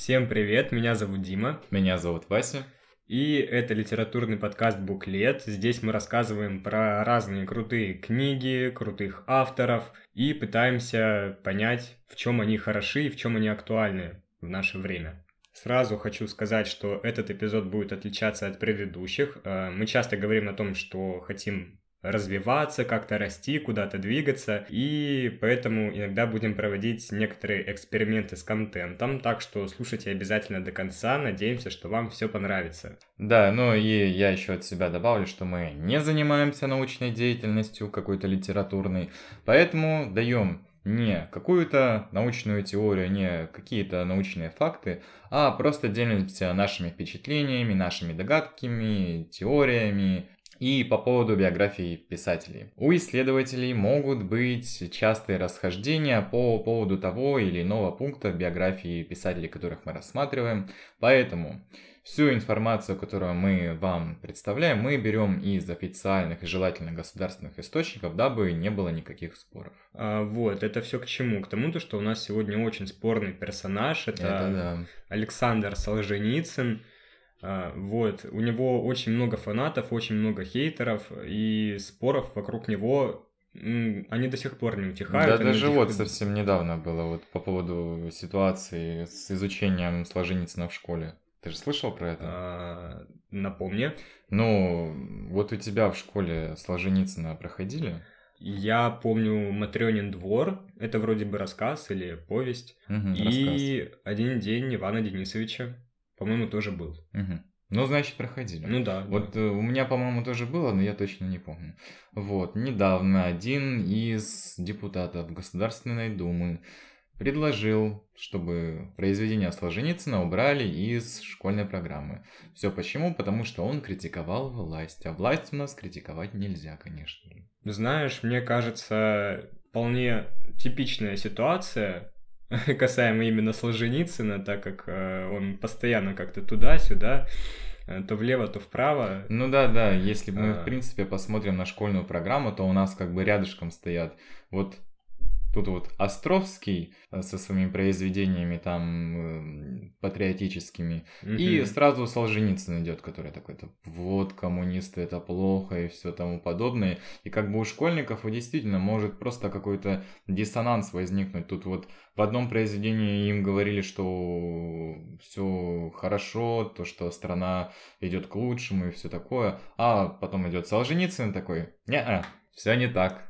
Всем привет, меня зовут Дима. Меня зовут Вася. И это литературный подкаст «Буклет». Здесь мы рассказываем про разные крутые книги, крутых авторов и пытаемся понять, в чем они хороши и в чем они актуальны в наше время. Сразу хочу сказать, что этот эпизод будет отличаться от предыдущих. Э, мы часто говорим о том, что хотим развиваться, как-то расти, куда-то двигаться, и поэтому иногда будем проводить некоторые эксперименты с контентом, так что слушайте обязательно до конца, надеемся, что вам все понравится. Да, ну и я еще от себя добавлю, что мы не занимаемся научной деятельностью какой-то литературной, поэтому даем не какую-то научную теорию, не какие-то научные факты, а просто делимся нашими впечатлениями, нашими догадками, теориями, и по поводу биографии писателей. У исследователей могут быть частые расхождения по поводу того или иного пункта в биографии писателей, которых мы рассматриваем. Поэтому всю информацию, которую мы вам представляем, мы берем из официальных и желательно государственных источников, дабы не было никаких споров. А, вот, это все к чему? К тому, то, что у нас сегодня очень спорный персонаж. Это, это да. Александр Солженицын. А, вот, у него очень много фанатов, очень много хейтеров, и споров вокруг него они до сих пор не утихают. Да, даже вот совсем недавно было вот по поводу ситуации с изучением Сложеницына в школе. Ты же слышал про это? А, напомни. Ну, вот у тебя в школе Сложеницына проходили? Я помню Матрёнин двор, это вроде бы рассказ или повесть, угу, и рассказ. один день Ивана Денисовича по-моему, тоже был. Угу. Ну, значит, проходили. Ну да. Вот да. Э, у меня, по-моему, тоже было, но я точно не помню. Вот, недавно один из депутатов Государственной Думы предложил, чтобы произведения Солженицына убрали из школьной программы. Все почему? Потому что он критиковал власть, а власть у нас критиковать нельзя, конечно. Знаешь, мне кажется, вполне типичная ситуация, касаемо именно Солженицына, так как э, он постоянно как-то туда-сюда, э, то влево, то вправо. Ну да, да, если мы, а... в принципе, посмотрим на школьную программу, то у нас как бы рядышком стоят вот Тут вот Островский э, со своими произведениями там э, патриотическими. Mm-hmm. И сразу Солженицын идет, который такой, то вот коммунисты это плохо и все тому подобное. И как бы у школьников действительно может просто какой-то диссонанс возникнуть. Тут вот в одном произведении им говорили, что все хорошо, то, что страна идет к лучшему и все такое. А потом идет Солженицын такой, не все не так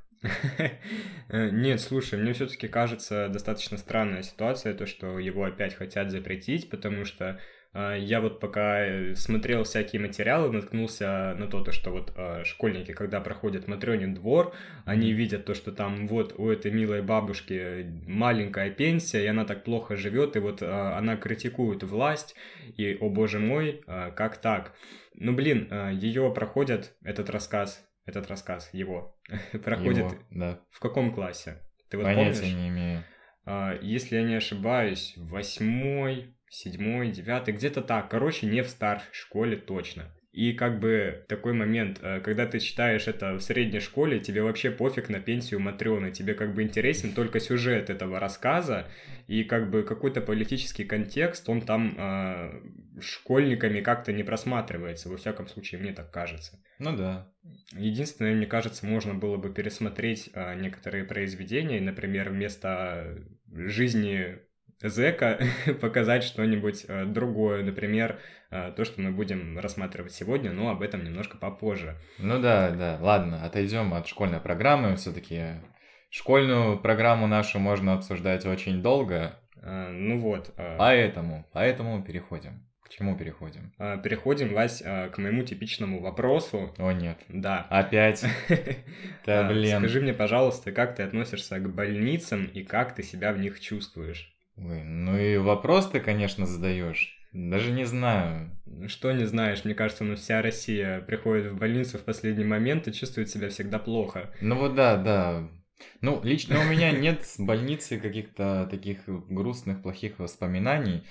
Нет, слушай, мне все-таки кажется достаточно странная ситуация, то, что его опять хотят запретить, потому что э, я вот пока э, смотрел всякие материалы, наткнулся на то, то что вот э, школьники, когда проходят Матрёнин двор, они видят то, что там вот у этой милой бабушки маленькая пенсия, и она так плохо живет, и вот э, она критикует власть, и, о боже мой, э, как так? Ну, блин, э, ее проходят, этот рассказ, этот рассказ, его, проходит его, да. в каком классе? Ты вот Понятия помнишь? не имею. А, если я не ошибаюсь, восьмой, седьмой, девятый, где-то так. Короче, не в старшей школе точно. И как бы такой момент, э, когда ты читаешь это в средней школе, тебе вообще пофиг на пенсию Матрёны, тебе как бы интересен только сюжет этого рассказа, и как бы какой-то политический контекст, он там э, школьниками как-то не просматривается, во всяком случае, мне так кажется. Ну да. Единственное, мне кажется, можно было бы пересмотреть э, некоторые произведения, например, вместо жизни зэка показать что-нибудь э, другое, например, то, что мы будем рассматривать сегодня, но об этом немножко попозже. Ну да, да, ладно, отойдем от школьной программы, все-таки школьную программу нашу можно обсуждать очень долго. А, ну вот. Поэтому, поэтому переходим. К чему переходим? Переходим, Вась, к моему типичному вопросу. О, нет. Да. Опять? Да, блин. Скажи мне, пожалуйста, как ты относишься к больницам и как ты себя в них чувствуешь? Ой, ну и вопрос ты, конечно, задаешь. Даже не знаю. Что не знаешь? Мне кажется, ну вся Россия приходит в больницу в последний момент и чувствует себя всегда плохо. Ну вот да, да. Ну, лично у меня нет с больницы каких-то таких грустных, плохих воспоминаний.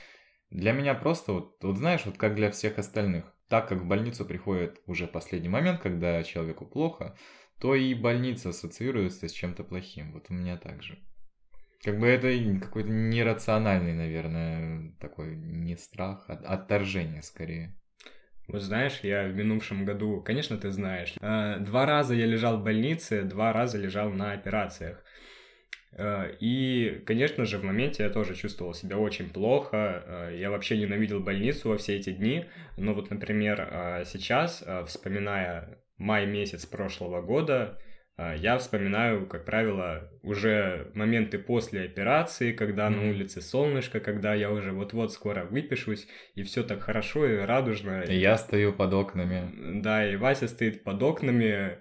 Для меня просто, вот, вот знаешь, вот как для всех остальных. Так как в больницу приходит уже последний момент, когда человеку плохо, то и больница ассоциируется с чем-то плохим. Вот у меня так же. Как бы это какой-то нерациональный, наверное, такой не страх, а отторжение скорее. Вот знаешь, я в минувшем году, конечно, ты знаешь, э, два раза я лежал в больнице, два раза лежал на операциях. Э, и, конечно же, в моменте я тоже чувствовал себя очень плохо. Э, я вообще ненавидел больницу во все эти дни. Но вот, например, сейчас, вспоминая май месяц прошлого года, а, я вспоминаю, как правило, уже моменты после операции, когда на улице солнышко, когда я уже вот-вот скоро выпишусь, и все так хорошо и радужно. И я стою под окнами. Да, и Вася стоит под окнами,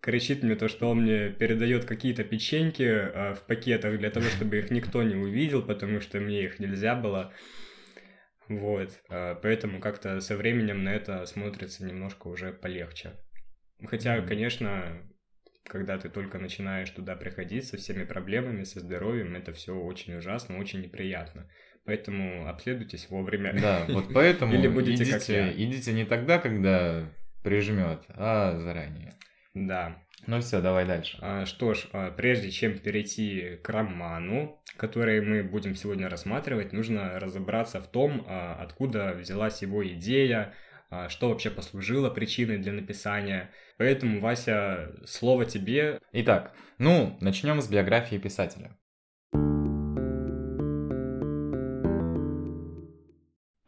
кричит мне то, что он мне передает какие-то печеньки э, в пакетах для того, чтобы их никто не увидел, потому что мне их нельзя было. Вот, э, поэтому как-то со временем на это смотрится немножко уже полегче. Хотя, конечно, когда ты только начинаешь туда приходить со всеми проблемами, со здоровьем, это все очень ужасно, очень неприятно. Поэтому обследуйтесь вовремя. Да, вот поэтому Или будете идите, как я. идите не тогда, когда прижмет, а заранее. Да. Ну все, давай дальше. А, что ж, а, прежде чем перейти к роману, который мы будем сегодня рассматривать, нужно разобраться в том, а, откуда взялась его идея, что вообще послужило причиной для написания. Поэтому, Вася, слово тебе. Итак, ну, начнем с биографии писателя.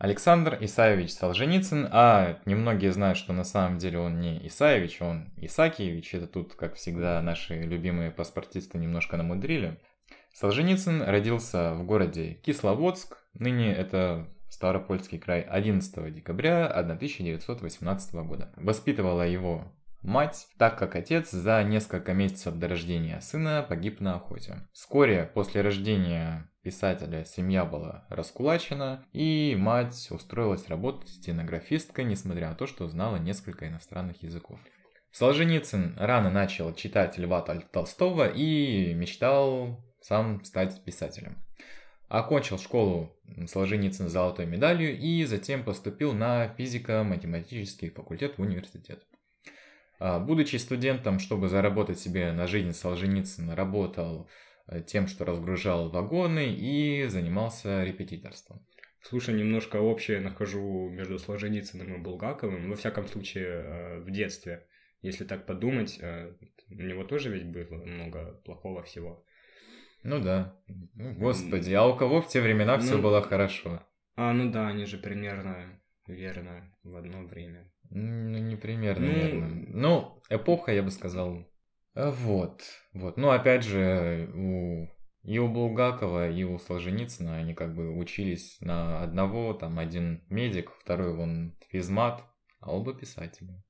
Александр Исаевич Солженицын, а немногие знают, что на самом деле он не Исаевич, он Исакиевич. Это тут, как всегда, наши любимые паспортисты немножко намудрили. Солженицын родился в городе Кисловодск, ныне это Ставропольский край 11 декабря 1918 года. Воспитывала его мать, так как отец за несколько месяцев до рождения сына погиб на охоте. Вскоре после рождения писателя семья была раскулачена, и мать устроилась работать стенографисткой, несмотря на то, что знала несколько иностранных языков. Солженицын рано начал читать Льва Толстого и мечтал сам стать писателем. Окончил школу Солженицын с золотой медалью и затем поступил на физико-математический факультет в университет. А, будучи студентом, чтобы заработать себе на жизнь, Солженицын работал э, тем, что разгружал вагоны и занимался репетиторством. Слушай, немножко общее нахожу между Солженицыным и Булгаковым, во всяком случае э, в детстве. Если так подумать, э, у него тоже ведь было много плохого всего. Ну да. Ну, господи, а у кого в те времена ну, все было хорошо? А, ну да, они же примерно верно в одно время. Ну, не примерно ну, верно. Ну, эпоха, я бы сказал. А вот, вот. Ну, опять же, у и у Булгакова, и у Солженицына они как бы учились на одного, там один медик, второй вон физмат, а оба писатели.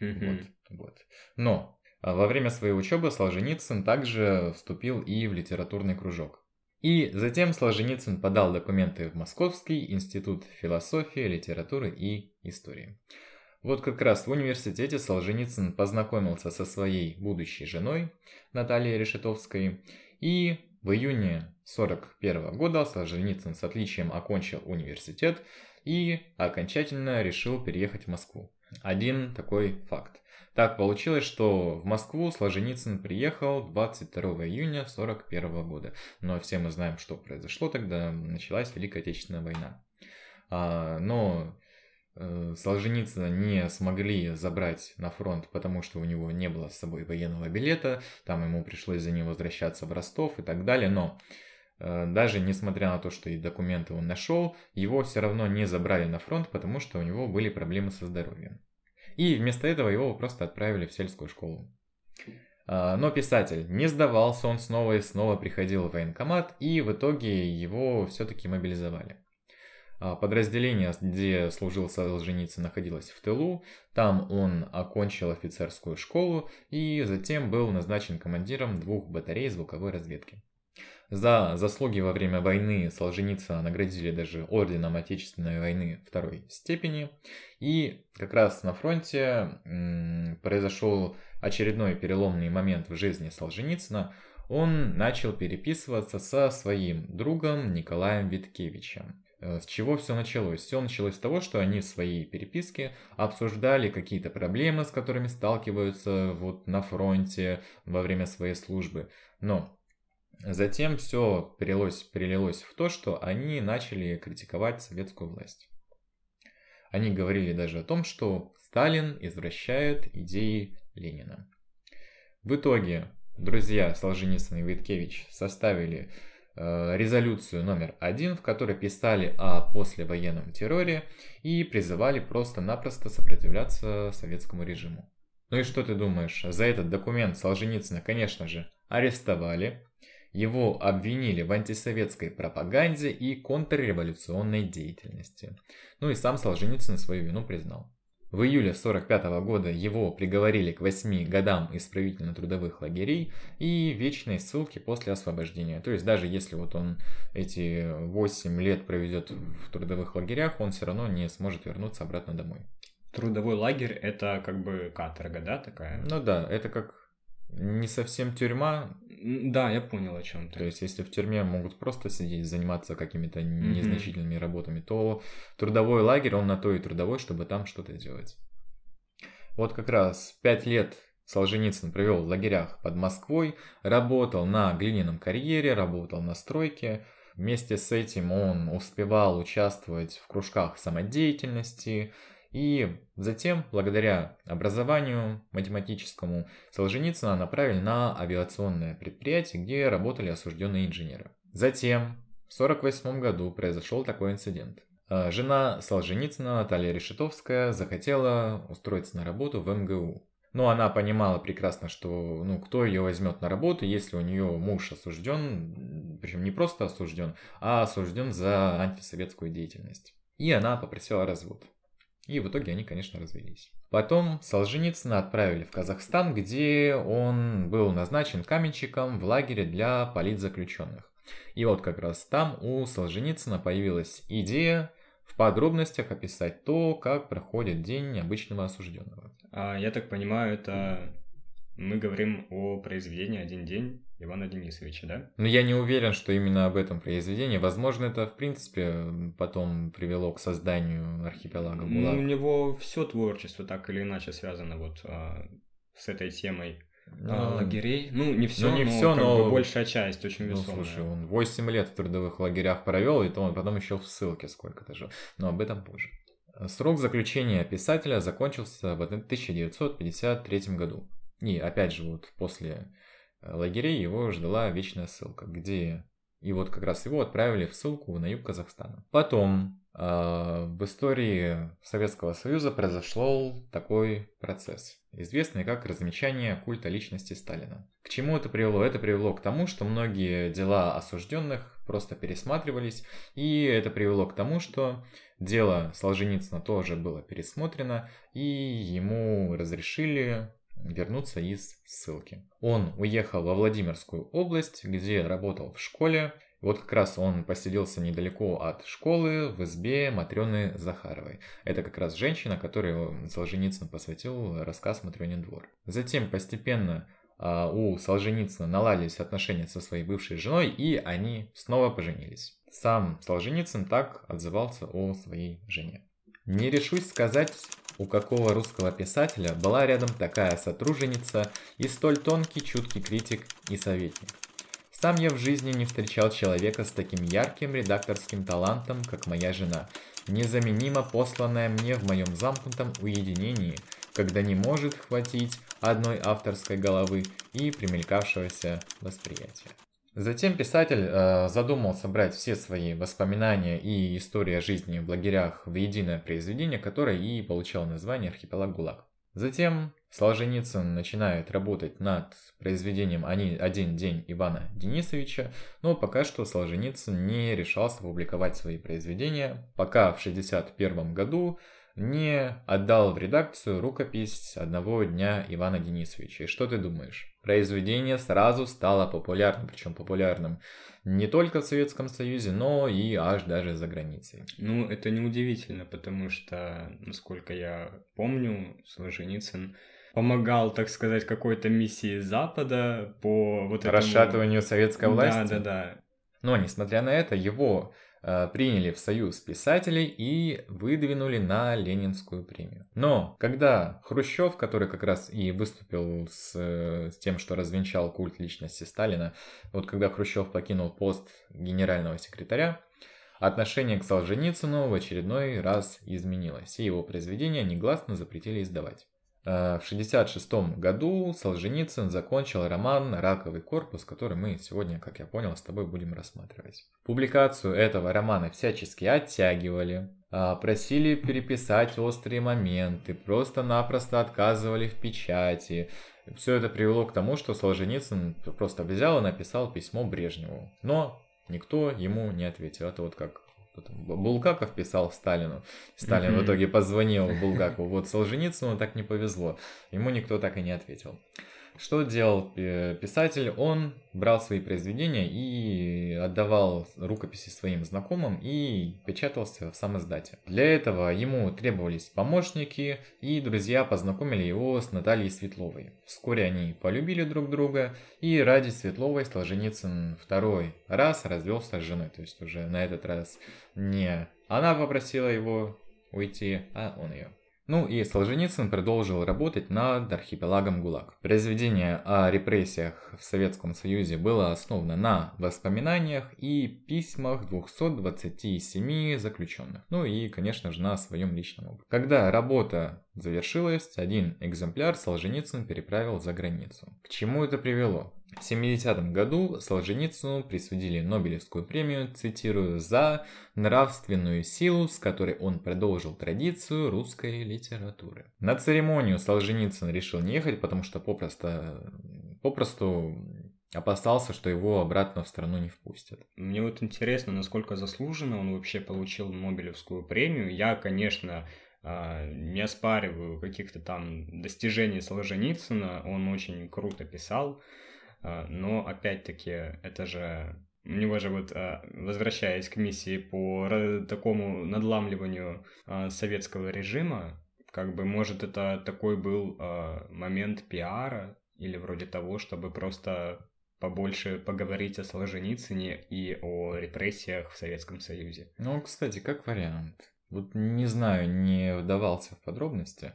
Вот, вот. Но во время своей учебы Солженицын также вступил и в литературный кружок. И затем Солженицын подал документы в Московский институт философии, литературы и истории. Вот как раз в университете Солженицын познакомился со своей будущей женой Натальей Решетовской, и в июне 1941 года Солженицын с отличием окончил университет и окончательно решил переехать в Москву. Один такой факт. Так получилось, что в Москву Солженицын приехал 22 июня 1941 года. Но все мы знаем, что произошло тогда. Началась Великая Отечественная война. А, но э, Солженицына не смогли забрать на фронт, потому что у него не было с собой военного билета, там ему пришлось за ним возвращаться в Ростов и так далее, но даже несмотря на то, что и документы он нашел, его все равно не забрали на фронт, потому что у него были проблемы со здоровьем. И вместо этого его просто отправили в сельскую школу. А, но писатель не сдавался, он снова и снова приходил в военкомат, и в итоге его все-таки мобилизовали. А, подразделение, где служил Солженицын, находилось в тылу. Там он окончил офицерскую школу и затем был назначен командиром двух батарей звуковой разведки. За заслуги во время войны Солженицына наградили даже орденом Отечественной войны второй степени. И как раз на фронте произошел очередной переломный момент в жизни Солженицына. Он начал переписываться со своим другом Николаем Виткевичем. Э, с чего все началось? Все началось с того, что они в своей переписке обсуждали какие-то проблемы, с которыми сталкиваются вот на фронте во время своей службы. Но Затем все перелилось, перелилось в то, что они начали критиковать советскую власть. Они говорили даже о том, что Сталин извращает идеи Ленина. В итоге друзья Солженицын и Виткевич составили э, резолюцию номер один, в которой писали о послевоенном терроре и призывали просто-напросто сопротивляться советскому режиму. Ну и что ты думаешь? За этот документ Солженицына, конечно же, арестовали. Его обвинили в антисоветской пропаганде и контрреволюционной деятельности. Ну и сам Солженицын свою вину признал. В июле 1945 года его приговорили к 8 годам исправительно-трудовых лагерей и вечной ссылке после освобождения. То есть даже если вот он эти 8 лет проведет в трудовых лагерях, он все равно не сможет вернуться обратно домой. Трудовой лагерь это как бы каторга, да, такая? Ну да, это как не совсем тюрьма. Да, я понял о чем ты. То есть, если в тюрьме могут просто сидеть, заниматься какими-то незначительными mm-hmm. работами, то трудовой лагерь, он на то и трудовой, чтобы там что-то делать. Вот как раз пять лет Солженицын провел в лагерях под Москвой, работал на глиняном карьере, работал на стройке. Вместе с этим он успевал участвовать в кружках самодеятельности, и затем, благодаря образованию математическому, Солженицына направили на авиационное предприятие, где работали осужденные инженеры. Затем, в 1948 году произошел такой инцидент. А, жена Солженицына, Наталья Решетовская, захотела устроиться на работу в МГУ. Но она понимала прекрасно, что ну, кто ее возьмет на работу, если у нее муж осужден, причем не просто осужден, а осужден за антисоветскую деятельность. И она попросила развод. И в итоге они, конечно, развелись. Потом Солженицына отправили в Казахстан, где он был назначен каменщиком в лагере для политзаключенных. И вот как раз там у Солженицына появилась идея в подробностях описать то, как проходит день обычного осужденного. А, я так понимаю, это мы говорим о произведении «Один день» Ивана Денисовича, да? Но я не уверен, что именно об этом произведении. Возможно, это, в принципе, потом привело к созданию архипелага Ну, у него все творчество так или иначе связано вот а, с этой темой. Ну, а, лагерей. Ну, не все, ну, не но, все, но бы большая часть очень ну, весомая. Слушай, он 8 лет в трудовых лагерях провел, и то он потом еще в ссылке сколько-то же. Но об этом позже. Срок заключения писателя закончился в 1953 году. И опять же, вот после лагерей его ждала вечная ссылка, где и вот как раз его отправили в ссылку на юг Казахстана. Потом э, в истории Советского Союза произошел такой процесс, известный как размечание культа личности Сталина. К чему это привело? Это привело к тому, что многие дела осужденных просто пересматривались, и это привело к тому, что дело Солженицына тоже было пересмотрено, и ему разрешили вернуться из ссылки. Он уехал во Владимирскую область, где работал в школе. Вот как раз он поселился недалеко от школы в избе Матрены Захаровой. Это как раз женщина, которой Солженицын посвятил рассказ Матрёнин двор. Затем постепенно а, у Солженицына наладились отношения со своей бывшей женой, и они снова поженились. Сам Солженицын так отзывался о своей жене. Не решусь сказать, у какого русского писателя была рядом такая сотруженица и столь тонкий, чуткий критик и советник. Сам я в жизни не встречал человека с таким ярким редакторским талантом, как моя жена, незаменимо посланная мне в моем замкнутом уединении, когда не может хватить одной авторской головы и примелькавшегося восприятия. Затем писатель э, задумал собрать все свои воспоминания и истории о жизни в лагерях в единое произведение, которое и получало название «Архипелаг ГУЛАГ». Затем Солженицын начинает работать над произведением «Один день» Ивана Денисовича, но пока что Солженицын не решался публиковать свои произведения, пока в 1961 году не отдал в редакцию рукопись одного дня Ивана Денисовича. И что ты думаешь? Произведение сразу стало популярным, причем популярным не только в Советском Союзе, но и аж даже за границей. Ну, это неудивительно, потому что, насколько я помню, Солженицын помогал, так сказать, какой-то миссии Запада по вот этому... Расшатыванию советской власти. Да, да, да. Но, несмотря на это, его приняли в Союз писателей и выдвинули на Ленинскую премию. Но когда Хрущев, который как раз и выступил с, с тем, что развенчал культ личности Сталина, вот когда Хрущев покинул пост генерального секретаря, отношение к Солженицыну в очередной раз изменилось, и его произведения негласно запретили издавать. Э, в 1966 году Солженицын закончил роман «Раковый корпус», который мы сегодня, как я понял, с тобой будем рассматривать. Публикацию этого романа всячески оттягивали, а, просили переписать острые моменты, просто-напросто отказывали в печати. Все это привело к тому, что Солженицын просто взял и написал письмо Брежневу. Но никто ему не ответил. Это вот как Булгаков писал Сталину. Сталин в итоге позвонил Булгакову. Вот Солженицыну так не повезло. Ему никто так и не ответил. Что делал э, писатель? Он брал свои произведения и отдавал рукописи своим знакомым и печатался в сам издате. Для этого ему требовались помощники, и друзья познакомили его с Натальей Светловой. Вскоре они полюбили друг друга, и ради Светловой Солженицын второй раз развелся с женой. То есть уже на этот раз не она попросила его уйти, а он ее. Ну и Солженицын продолжил работать над архипелагом ГУЛАГ. Произведение о репрессиях в Советском Союзе было основано на воспоминаниях и письмах 227 заключенных. Ну и, конечно же, на своем личном опыте. Когда работа завершилась, один экземпляр Солженицын переправил за границу. К чему это привело? В 70-м году Солженицыну присудили Нобелевскую премию, цитирую, «за нравственную силу, с которой он продолжил традицию русской литературы». На церемонию Солженицын решил не ехать, потому что попросту, попросту опасался, что его обратно в страну не впустят. Мне вот интересно, насколько заслуженно он вообще получил Нобелевскую премию. Я, конечно, а, не оспариваю каких-то там достижений Солженицына, он очень круто писал, но опять-таки это же у него же вот, а, возвращаясь к миссии по такому надламливанию а, советского режима, как бы, может, это такой был момент пиара или вроде того, чтобы просто побольше поговорить о Солженицыне и о репрессиях в Советском Союзе. Ну, кстати, как вариант. Вот не знаю, не вдавался в подробности.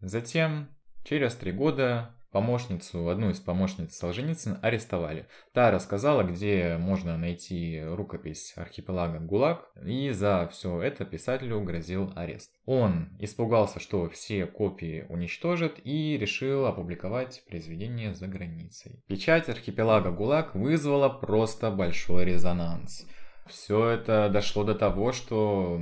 Затем, через три года, помощницу, одну из помощниц Солженицына арестовали. Та рассказала, где можно найти рукопись архипелага ГУЛАГ, и за все это писателю грозил арест. Он испугался, что все копии уничтожат, и решил опубликовать произведение за границей. Печать архипелага ГУЛАГ вызвала просто большой резонанс – все это дошло до того, что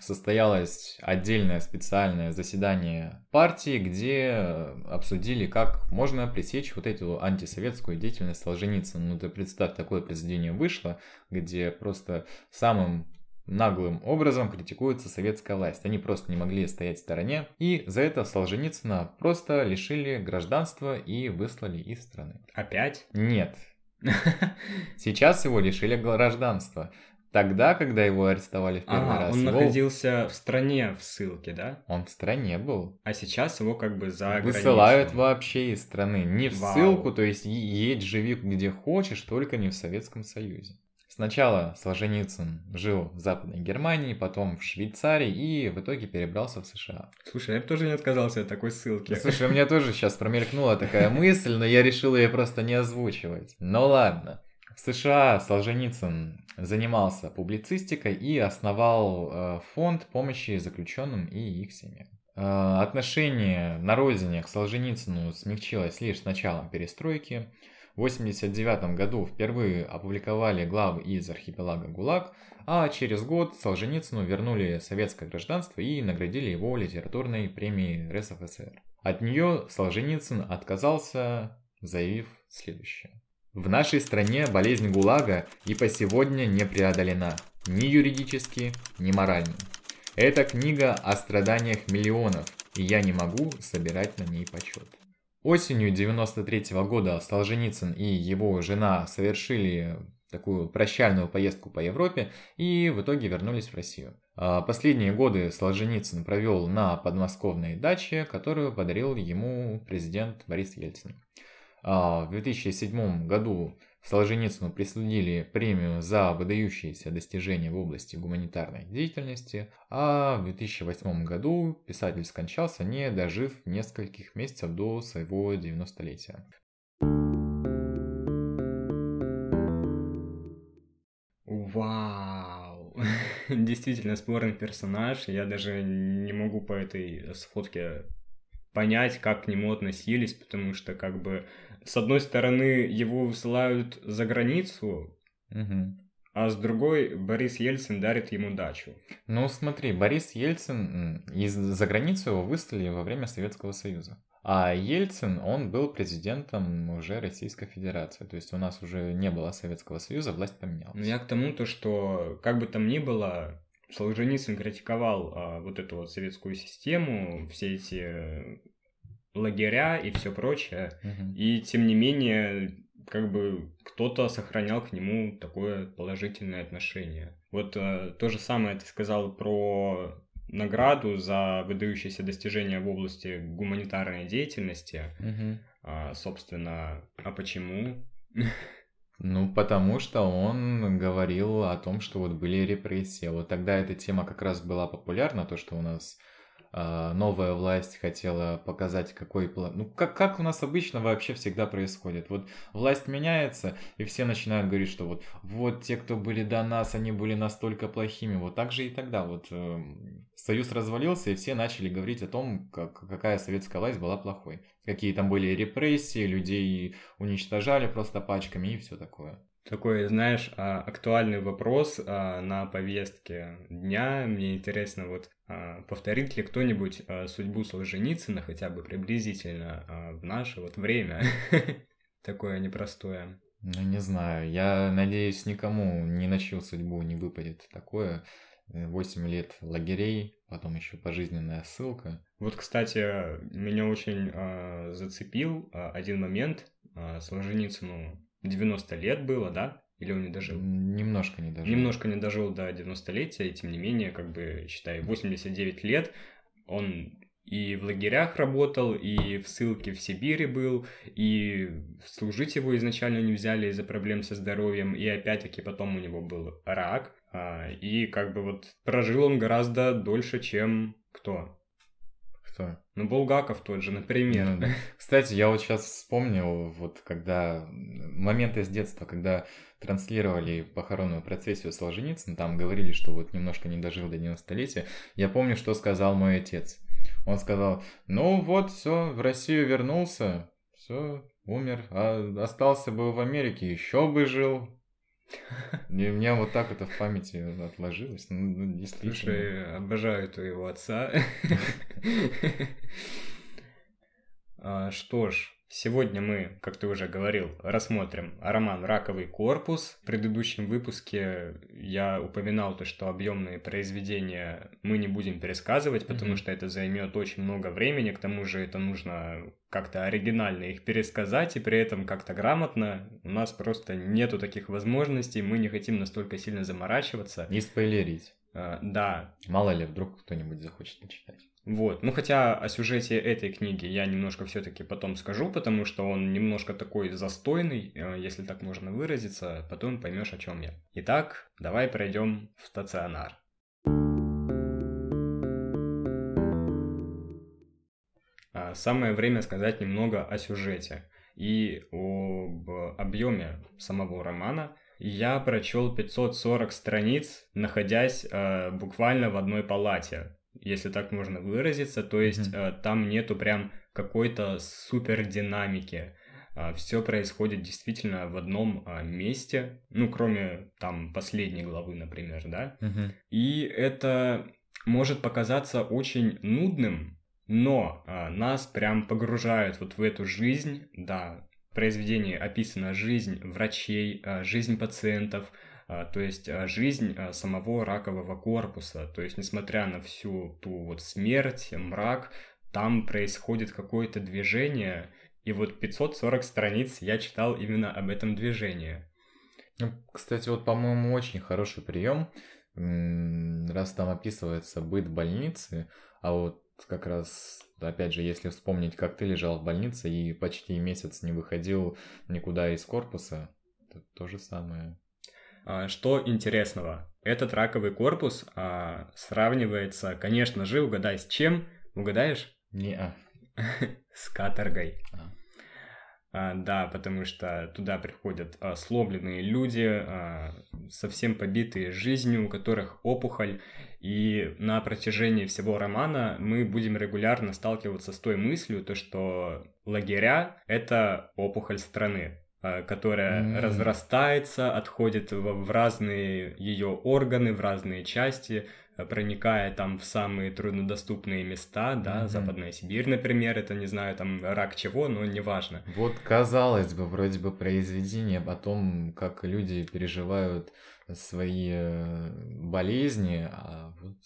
состоялось отдельное специальное заседание партии, где обсудили, как можно пресечь вот эту антисоветскую деятельность Солженицына. Ну, ты представь, такое произведение вышло, где просто самым наглым образом критикуется советская власть. Они просто не могли стоять в стороне, и за это Солженицына просто лишили гражданства и выслали из страны. Опять? Нет, Сейчас его лишили гражданства. Тогда, когда его арестовали в первый ага, раз. Он его... находился в стране в ссылке, да? Он в стране был. А сейчас его как бы за Высылают границу. вообще из страны. Не в Вау. ссылку, то есть едь, живи где хочешь, только не в Советском Союзе. Сначала Солженицын жил в Западной Германии, потом в Швейцарии и в итоге перебрался в США. Слушай, я бы тоже не отказался от такой ссылки. Слушай, у меня тоже сейчас промелькнула такая мысль, но я решил ее просто не озвучивать. Ну ладно. В США Солженицын занимался публицистикой и основал э, фонд помощи заключенным и их семьям. Э, отношение на родине к Солженицыну смягчилось лишь с началом перестройки. В 1989 году впервые опубликовали главы из архипелага ГУЛАГ, а через год Солженицыну вернули советское гражданство и наградили его литературной премией РСФСР. От нее Солженицын отказался, заявив следующее. В нашей стране болезнь ГУЛАГа и по сегодня не преодолена ни юридически, ни морально. Эта книга о страданиях миллионов, и я не могу собирать на ней почет. Осенью 93 -го года Солженицын и его жена совершили такую прощальную поездку по Европе и в итоге вернулись в Россию. А последние годы Солженицын провел на подмосковной даче, которую подарил ему президент Борис Ельцин. А в 2007 году Солженицыну присудили премию за выдающиеся достижения в области гуманитарной деятельности, а в 2008 году писатель скончался, не дожив нескольких месяцев до своего 90-летия. Вау! Действительно спорный персонаж. Я даже не могу по этой сфотке понять, как к нему относились, потому что как бы с одной стороны его высылают за границу, угу. а с другой Борис Ельцин дарит ему дачу. Ну смотри, Борис Ельцин из за границу его выслали во время Советского Союза. А Ельцин, он был президентом уже Российской Федерации. То есть у нас уже не было Советского Союза, власть поменялась. Ну я к тому, то, что как бы там ни было, Солженицын критиковал а, вот эту вот советскую систему, все эти лагеря и все прочее. Угу. И тем не менее, как бы кто-то сохранял к нему такое положительное отношение. Вот а, то же самое ты сказал про награду за выдающиеся достижения в области гуманитарной деятельности. Угу. А, собственно, а почему? Ну, потому что он говорил о том, что вот были репрессии. Вот тогда эта тема как раз была популярна, то, что у нас э, новая власть хотела показать, какой план. Ну, как, как у нас обычно вообще всегда происходит. Вот власть меняется, и все начинают говорить, что вот, вот те, кто были до нас, они были настолько плохими. Вот так же и тогда. Вот э, Союз развалился, и все начали говорить о том, как, какая советская власть была плохой. Какие там были репрессии, людей уничтожали просто пачками и все такое. Такой, знаешь, а, актуальный вопрос а, на повестке дня. Мне интересно, вот а, повторит ли кто-нибудь судьбу Солженицына хотя бы приблизительно в наше вот время? Такое непростое. Ну, не знаю. Я надеюсь, никому ни на чью судьбу не выпадет такое. 8 лет лагерей, потом еще пожизненная ссылка. Вот, кстати, меня очень э, зацепил э, один момент. Э, Солженицыну 90 лет было, да? Или он не дожил? Немножко не дожил. Немножко не дожил до 90-летия, и тем не менее, как бы, считай, 89 лет, он и в лагерях работал, и в ссылке в Сибири был, и служить его изначально не взяли из-за проблем со здоровьем, и опять-таки потом у него был рак, а, и как бы вот прожил он гораздо дольше, чем кто? Кто? Ну, Булгаков тот же, например. Ну, да. Кстати, я вот сейчас вспомнил, вот когда моменты с детства, когда транслировали похоронную процессию Солженицына, там говорили, что вот немножко не дожил до 90-летия. Я помню, что сказал мой отец. Он сказал, ну вот, все, в Россию вернулся, все, умер, а остался бы в Америке, еще бы жил, и у меня вот так это в памяти отложилось. Ну, ну действительно. Слушай, обожаю твоего отца. А, что ж, Сегодня мы, как ты уже говорил, рассмотрим роман «Раковый корпус». В предыдущем выпуске я упоминал то, что объемные произведения мы не будем пересказывать, потому mm-hmm. что это займет очень много времени, к тому же это нужно как-то оригинально их пересказать и при этом как-то грамотно. У нас просто нету таких возможностей, мы не хотим настолько сильно заморачиваться. Не спойлерить. А, да. Мало ли, вдруг кто-нибудь захочет почитать. Вот. Ну, хотя о сюжете этой книги я немножко все-таки потом скажу, потому что он немножко такой застойный, э, если так можно выразиться, потом поймешь, о чем я. Итак, давай пройдем в стационар. А, самое время сказать немного о сюжете и об объеме самого романа. Я прочел 540 страниц, находясь э, буквально в одной палате если так можно выразиться, то есть mm-hmm. там нету прям какой-то супер динамики. А, Все происходит действительно в одном а, месте, ну, кроме там последней главы, например, да. Mm-hmm. И это может показаться очень нудным, но нас прям погружают вот в эту жизнь, да, в произведении описана жизнь врачей, жизнь пациентов, а, то есть а, жизнь а, самого ракового корпуса. То есть, несмотря на всю ту вот смерть, мрак, там происходит какое-то движение, и вот 540 страниц я читал именно об этом движении. Ну, кстати, вот, по-моему, очень хороший прием, раз там описывается быт больницы, а вот как раз, опять же, если вспомнить, как ты лежал в больнице и почти месяц не выходил никуда из корпуса, это то же самое. А, что интересного? Этот раковый корпус а, сравнивается, конечно же, угадай с чем? Угадаешь? Не. -а. С каторгой. А. А, да, потому что туда приходят а, сломленные люди, а, совсем побитые жизнью, у которых опухоль. И на протяжении всего романа мы будем регулярно сталкиваться с той мыслью, то что лагеря — это опухоль страны которая mm. разрастается, отходит в, в разные ее органы, в разные части, проникая там в самые труднодоступные места, да, mm-hmm. Западная Сибирь, например, это, не знаю, там рак чего, но неважно. Вот, казалось бы, вроде бы произведение о том, как люди переживают свои э, болезни, а вот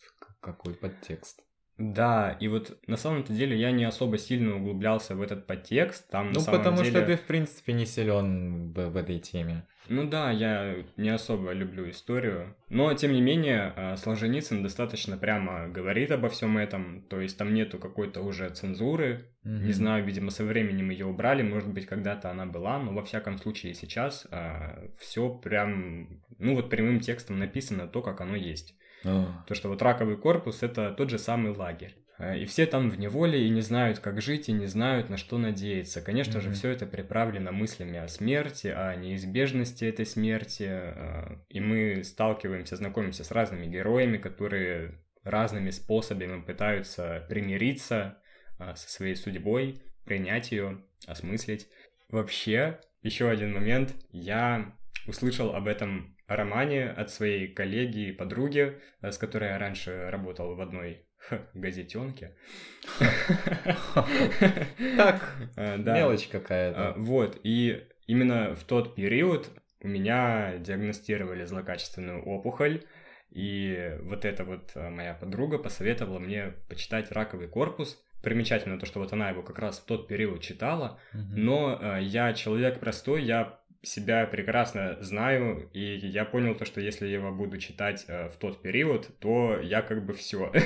какой подтекст. Да, и вот на самом-то деле я не особо сильно углублялся в этот подтекст. Там, ну, на потому деле... что ты, в принципе, не силен в, в этой теме. Ну да, я не особо люблю историю. Но, тем не менее, а, Солженицын достаточно прямо говорит обо всем этом. То есть там нету какой-то уже цензуры. Mm-hmm. Не знаю, видимо, со временем ее убрали. Может быть, когда-то она была. Но во всяком случае сейчас а, все прям, ну вот прямым текстом написано то, как оно есть. Oh. То, что вот раковый корпус это тот же самый лагерь. А, и все там в неволе и не знают, как жить, и не знают, на что надеяться. Конечно mm-hmm. же, все это приправлено мыслями о смерти, о неизбежности этой смерти. А, и мы сталкиваемся, знакомимся с разными героями, которые разными способами пытаются примириться а, со своей судьбой, принять ее, осмыслить. Вообще, еще один момент. Я услышал об этом романе от своей коллеги и подруги, э, с которой я раньше работал в одной газетенке. Так, э, мелочь какая-то. Э, вот, и именно в тот период у меня диагностировали злокачественную опухоль, и вот эта вот моя подруга посоветовала мне почитать «Раковый корпус», примечательно то, что вот она его как раз в тот период читала, но э, я человек простой, я себя прекрасно знаю, и я понял то, что если я его буду читать э, в тот период, то я как бы все.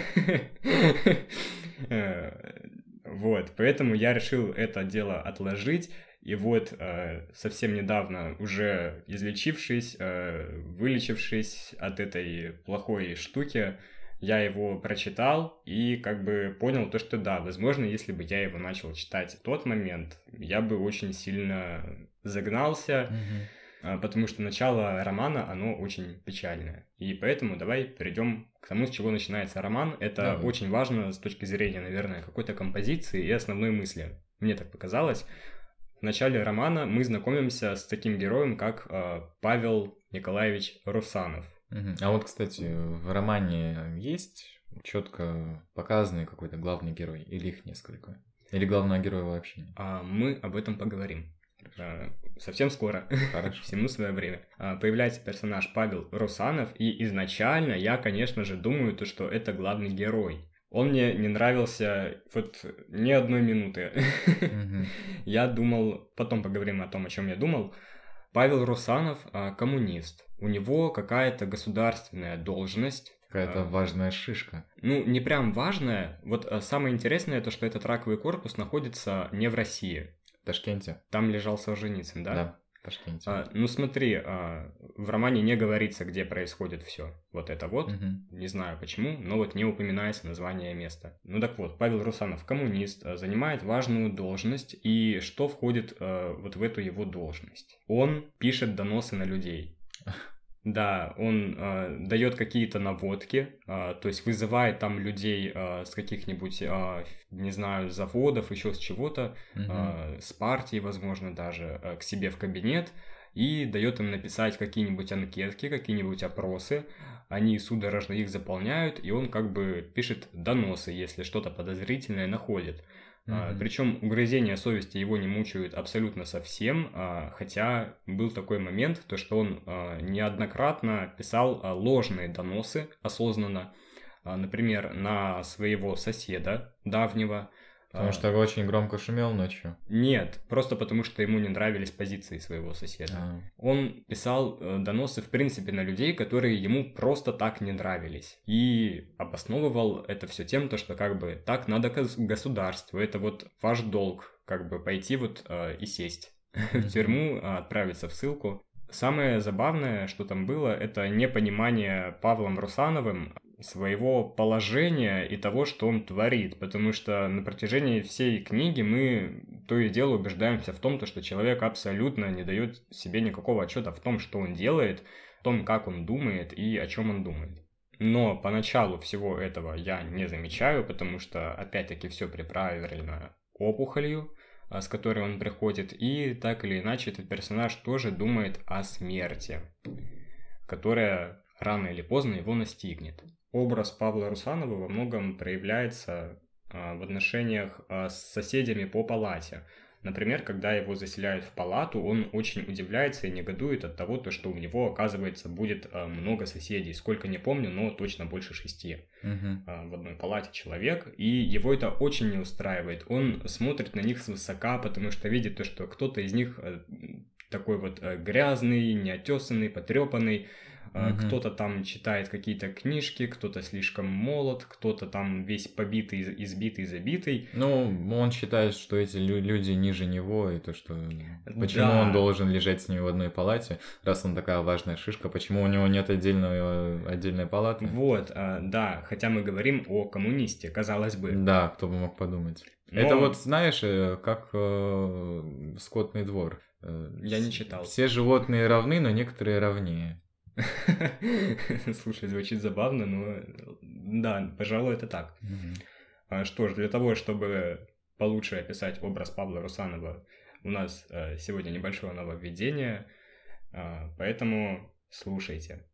Вот, поэтому я решил это дело отложить, и вот э, совсем недавно, уже излечившись, э, вылечившись от этой плохой штуки, я его прочитал и как бы понял то, что да, возможно, если бы я его начал читать в тот момент, я бы очень сильно загнался, mm-hmm. потому что начало романа, оно очень печальное. И поэтому давай перейдем к тому, с чего начинается роман. Это да. очень важно с точки зрения, наверное, какой-то композиции и основной мысли. Мне так показалось. В начале романа мы знакомимся с таким героем, как э, Павел Николаевич Русанов. Угу. А вот, кстати, в романе есть четко показанный какой-то главный герой, или их несколько? Или главного героя вообще? А, мы об этом поговорим. А, совсем скоро. Хорошо. Всему свое время. А, появляется персонаж Павел Русанов, и изначально я, конечно же, думаю, то, что это главный герой. Он мне не нравился вот ни одной минуты. Я думал, потом поговорим о том, о чем я думал. Павел Русанов а, коммунист. У него какая-то государственная должность. Какая-то а, важная шишка. Ну, не прям важная. Вот самое интересное, то, что этот раковый корпус находится не в России. Ташкенте. Там лежал Солженицын, да? Да, в Ташкенте. А, ну смотри, а, в романе не говорится, где происходит все. Вот это вот, угу. не знаю почему, но вот не упоминается название места. Ну так вот, Павел Русанов, коммунист, а, занимает важную должность, и что входит а, вот в эту его должность? Он пишет доносы на людей. Да, он э, дает какие-то наводки, э, то есть вызывает там людей э, с каких-нибудь, э, не знаю, заводов, еще с чего-то, угу. э, с партии, возможно, даже э, к себе в кабинет и дает им написать какие-нибудь анкетки, какие-нибудь опросы. Они судорожно их заполняют, и он как бы пишет доносы, если что-то подозрительное находит. Mm-hmm. А, причем угрызения совести его не мучают абсолютно совсем, а, хотя был такой момент, то что он а, неоднократно писал а, ложные доносы осознанно, а, например, на своего соседа давнего, Потому а... что очень громко шумел ночью? Нет, просто потому что ему не нравились позиции своего соседа. А... Он писал э, доносы, в принципе, на людей, которые ему просто так не нравились. И обосновывал это все тем, то, что как бы так надо государству, это вот ваш долг, как бы пойти вот э, и сесть в тюрьму, отправиться в ссылку. Самое забавное, что там было, это непонимание Павлом Русановым своего положения и того, что он творит, потому что на протяжении всей книги мы то и дело убеждаемся в том, то, что человек абсолютно не дает себе никакого отчета в том, что он делает, в том, как он думает и о чем он думает. Но поначалу всего этого я не замечаю, потому что, опять-таки, все приправлено опухолью, а, с которой он приходит, и так или иначе этот персонаж тоже думает о смерти, которая рано или поздно его настигнет образ Павла Русанова во многом проявляется а, в отношениях а, с соседями по палате. Например, когда его заселяют в палату, он очень удивляется и негодует от того, то, что у него, оказывается, будет а, много соседей. Сколько не помню, но точно больше шести Мгм. в одной палате человек. И его это очень не устраивает. Он смотрит на них свысока, потому что видит то, что кто-то из них э, такой вот э, грязный, неотесанный, потрепанный. Мгм. Кто-то там читает какие-то книжки, кто-то слишком молод, кто-то там весь побитый, из- избитый, забитый. Ну, он считает, что эти лю- люди ниже него, и то, что... Почему Да. он должен лежать с ним в одной палате, раз он такая важная шишка, почему у него нет отдельного, отдельной палаты? Вот, а, да, хотя мы говорим о коммунисте, казалось бы. Да, кто бы мог подумать. Но- Это вот, знаешь, э, как э, скотный двор. Э, Я не читал. Все животные равны, но некоторые равнее. Слушай, звучит забавно, но да, пожалуй, это так. А, Что ж, для того, чтобы получше описать образ Павла Русанова, у нас э, сегодня небольшое нововведение, а, поэтому слушайте.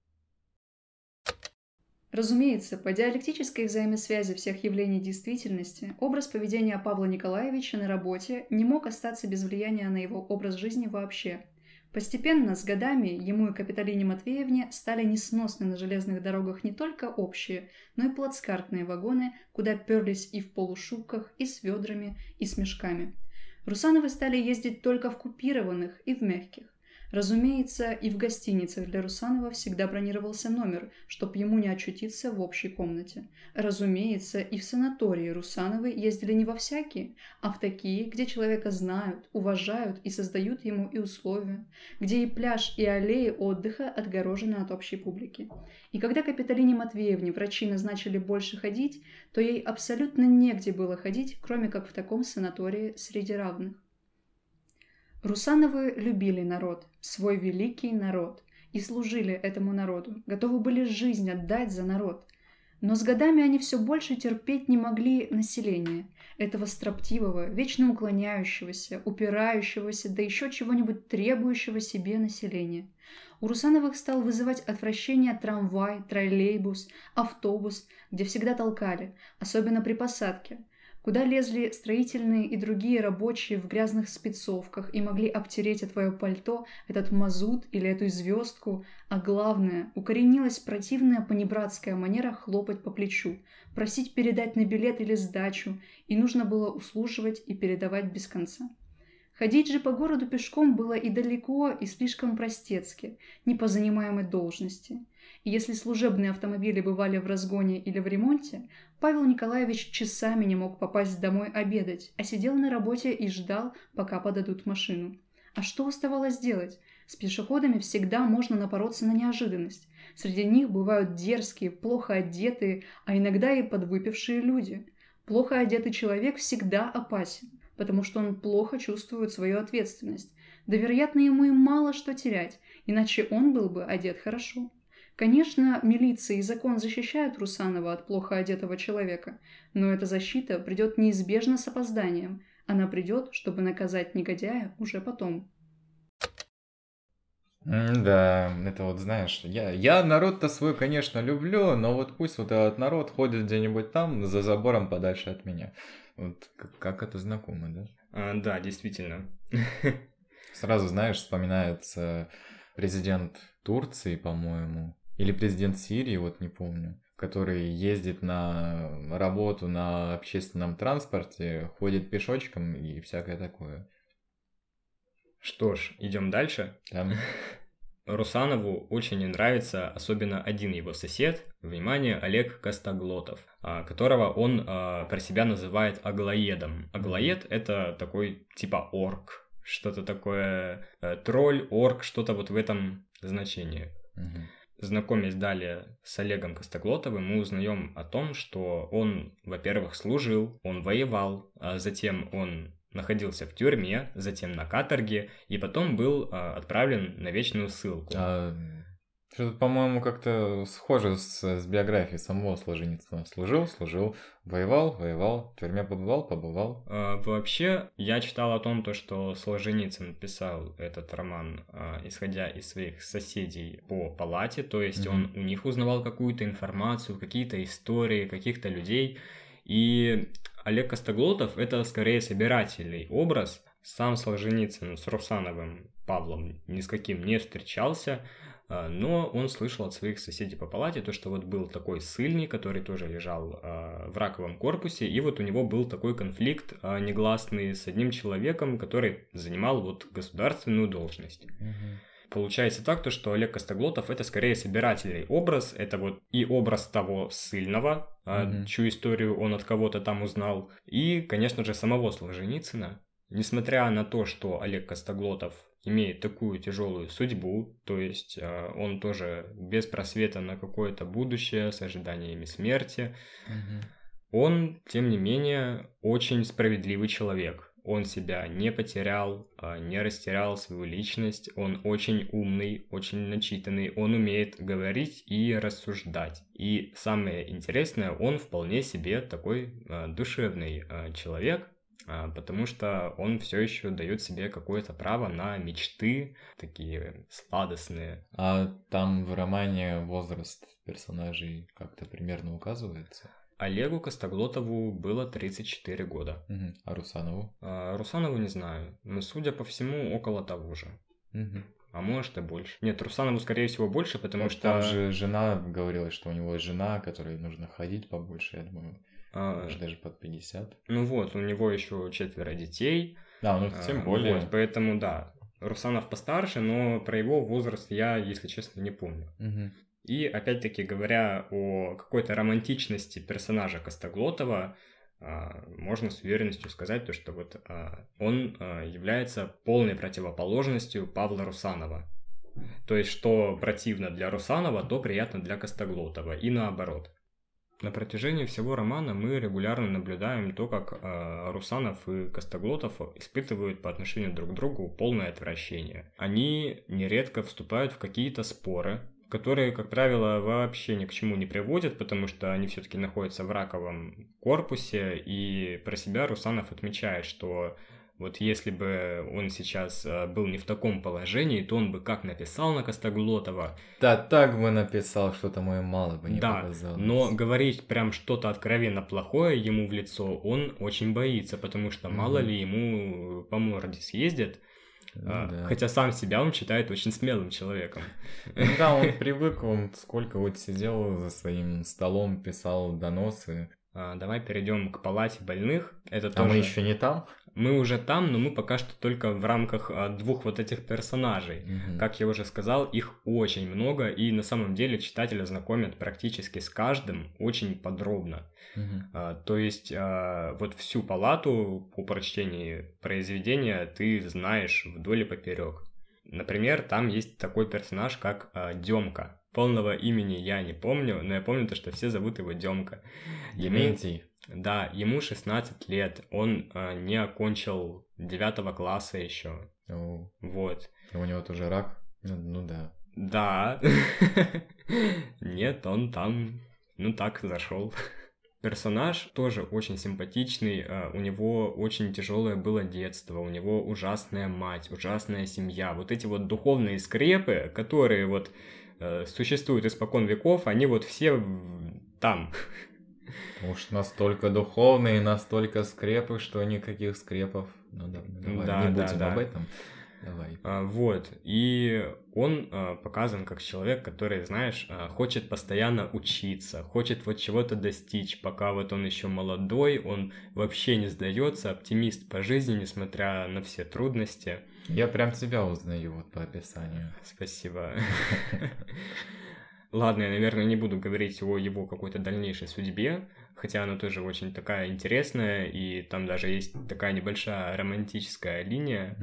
Разумеется, по диалектической взаимосвязи всех явлений действительности, образ поведения Павла Николаевича на работе не мог остаться без влияния на его образ жизни вообще. Постепенно, с годами, ему и Капитолине Матвеевне стали несносны на железных дорогах не только общие, но и плацкартные вагоны, куда перлись и в полушубках, и с ведрами, и с мешками. Русановы стали ездить только в купированных и в мягких. Разумеется, и в гостиницах для Русанова всегда бронировался номер, чтоб ему не очутиться в общей комнате. Разумеется, и в санатории Русановы ездили не во всякие, а в такие, где человека знают, уважают и создают ему и условия, где и пляж, и аллеи отдыха отгорожены от общей публики. И когда Капитолине Матвеевне врачи назначили больше ходить, то ей абсолютно негде было ходить, кроме как в таком санатории среди равных. Русановы любили народ, свой великий народ, и служили этому народу, готовы были жизнь отдать за народ. Но с годами они все больше терпеть не могли население, этого строптивого, вечно уклоняющегося, упирающегося, да еще чего-нибудь требующего себе населения. У Русановых стал вызывать отвращение трамвай, троллейбус, автобус, где всегда толкали, особенно при посадке, куда лезли строительные и другие рабочие в грязных спецовках и могли обтереть о твое пальто этот мазут или эту звездку, а главное, укоренилась противная понебратская манера хлопать по плечу, просить передать на билет или сдачу, и нужно было услуживать и передавать без конца. Ходить же по городу пешком было и далеко, и слишком простецки, не по занимаемой должности. Если служебные автомобили бывали в разгоне или в ремонте, Павел Николаевич часами не мог попасть домой обедать, а сидел на работе и ждал, пока подадут машину. А что оставалось делать? С пешеходами всегда можно напороться на неожиданность. Среди них бывают дерзкие, плохо одетые, а иногда и подвыпившие люди. Плохо одетый человек всегда опасен, потому что он плохо чувствует свою ответственность. Да, вероятно, ему и мало что терять, иначе он был бы одет хорошо. Конечно, милиция и закон защищают Русанова от плохо одетого человека, но эта защита придет неизбежно с опозданием. Она придет, чтобы наказать негодяя уже потом. Да, это вот знаешь, я, я народ-то свой, конечно, люблю, но вот пусть вот этот народ ходит где-нибудь там, за забором подальше от меня. Вот как, как это знакомо, да? А, да, действительно. Сразу, знаешь, вспоминается президент Турции, по-моему, или президент Сирии, вот не помню, который ездит на работу на общественном транспорте, ходит пешочком и всякое такое. Что ж, идем дальше. Там Русанову очень не нравится особенно один его сосед, внимание, Олег Костоглотов, а, которого он а, про себя называет аглоедом. Аглоед — это такой типа орк, что-то такое, э, тролль, орк, что-то вот в этом значении. Мгм. Знакомясь далее с Олегом Костоглотовым, мы узнаем о том, что он, во-первых, служил, он воевал, а затем он находился в тюрьме, затем на каторге, и потом был а, отправлен на вечную ссылку. А, что-то, по-моему, как-то схоже с, с биографией самого Солженицына. Служил, служил, воевал, воевал, в тюрьме побывал, побывал. А, Вообще, я читал о том, то, что Солженицын писал этот роман, а, исходя из своих соседей по палате, то есть Мгм. он у них узнавал какую-то информацию, какие-то истории, каких-то людей. И Олег Костоглотов — это скорее собирательный образ. Сам Солженицын с Русановым Павлом ни с каким не встречался, но он слышал от своих соседей по палате то, что вот был такой ссыльный, который тоже лежал а, в раковом корпусе, и вот у него был такой конфликт а, негласный с одним человеком, который занимал вот государственную должность. Получается так, то, что Олег Костоглотов это скорее собирательный образ, это вот и образ того ссыльного, а, Мгм. чью историю он от кого-то там узнал, и, конечно же, самого Солженицына. Несмотря на то, что Олег Костоглотов имеет такую тяжелую судьбу, то есть а, он тоже без просвета на какое-то будущее, с ожиданиями смерти, Мгм. он, тем не менее, очень справедливый человек. Он себя не потерял, а, не растерял свою личность. Он очень умный, очень начитанный. Он умеет говорить и рассуждать. И самое интересное, он вполне себе такой а, душевный человек, потому что он все еще дает себе какое-то право на мечты, такие сладостные. А там в романе возраст персонажей как-то примерно указывается? Олегу Костоглотову было 34 года. Мгм. А Русанову? А, Русанову не знаю, но судя по всему около того же. Мгм. А может и больше. Нет, Русанову скорее всего больше, потому Вот что... Там же жена говорила, что у него жена, которой нужно ходить побольше, я думаю, а, может даже под 50. ну вот, у него еще четверо детей. Да, ну а, тем более. вот, поэтому да, Русанов постарше, но про его возраст я, если честно, не помню. Мгм. И опять-таки говоря о какой-то романтичности персонажа Костоглотова, а, можно с уверенностью сказать то, что вот а, он а, является полной противоположностью Павла Русанова. То есть, что противно для Русанова, то приятно для Костоглотова, и наоборот. На протяжении всего романа мы регулярно наблюдаем то, как э, Русанов и Костоглотов испытывают по отношению друг к другу полное отвращение. Они нередко вступают в какие-то споры, которые, как правило, вообще ни к чему не приводят, потому что они все-таки находятся в раковом корпусе, и про себя Русанов отмечает, что вот если бы он сейчас э, был не в таком положении, то он бы как написал на Костоглотова, Да, так бы написал, что-то мое мало бы не да, показалось. но говорить прям что-то откровенно плохое ему в лицо он очень боится, потому что мало Мгм. ли ему по морде съездят. Ну а, да. Хотя сам себя он считает очень смелым человеком. Ну да, он привык, он сколько вот сидел за своим столом, писал доносы. А, Давай перейдем к палате больных. Это А тоже... мы еще не там? Мы уже там, но мы пока что только в рамках а, двух вот этих персонажей. Мгм. Как я уже сказал, их очень много, и на самом деле читателя знакомят практически с каждым очень подробно. Мгм. А, То есть а, вот всю палату по прочтении произведения ты знаешь вдоль и поперек. Например, там есть такой персонаж, как а, Демка. Полного имени я не помню, но я помню то, что все зовут его Демка. Дементий. Да, ему 16 лет, он а, не окончил 9 класса еще. О, Вот. у него тоже рак? Ну, ну да. Да. Нет, он там, ну так, зашел. Персонаж тоже очень симпатичный, а, у него очень тяжелое было детство, у него ужасная мать, ужасная семья. Вот эти вот духовные скрепы, которые вот э, существуют испокон веков, они вот все там. Уж настолько духовные, настолько скрепы, что никаких скрепов. Ну да, ну давай, Да, не да, будем да. об этом. Давай. А, Вот, и он а, показан как человек, который, знаешь, а, хочет постоянно учиться, хочет вот чего-то достичь, пока вот он еще молодой, он вообще не сдается, оптимист по жизни, несмотря на все трудности. Я прям тебя узнаю вот по описанию. Спасибо. Ладно, я, наверное, не буду говорить о его какой-то дальнейшей судьбе, хотя она тоже очень такая интересная, и там даже есть такая небольшая романтическая линия.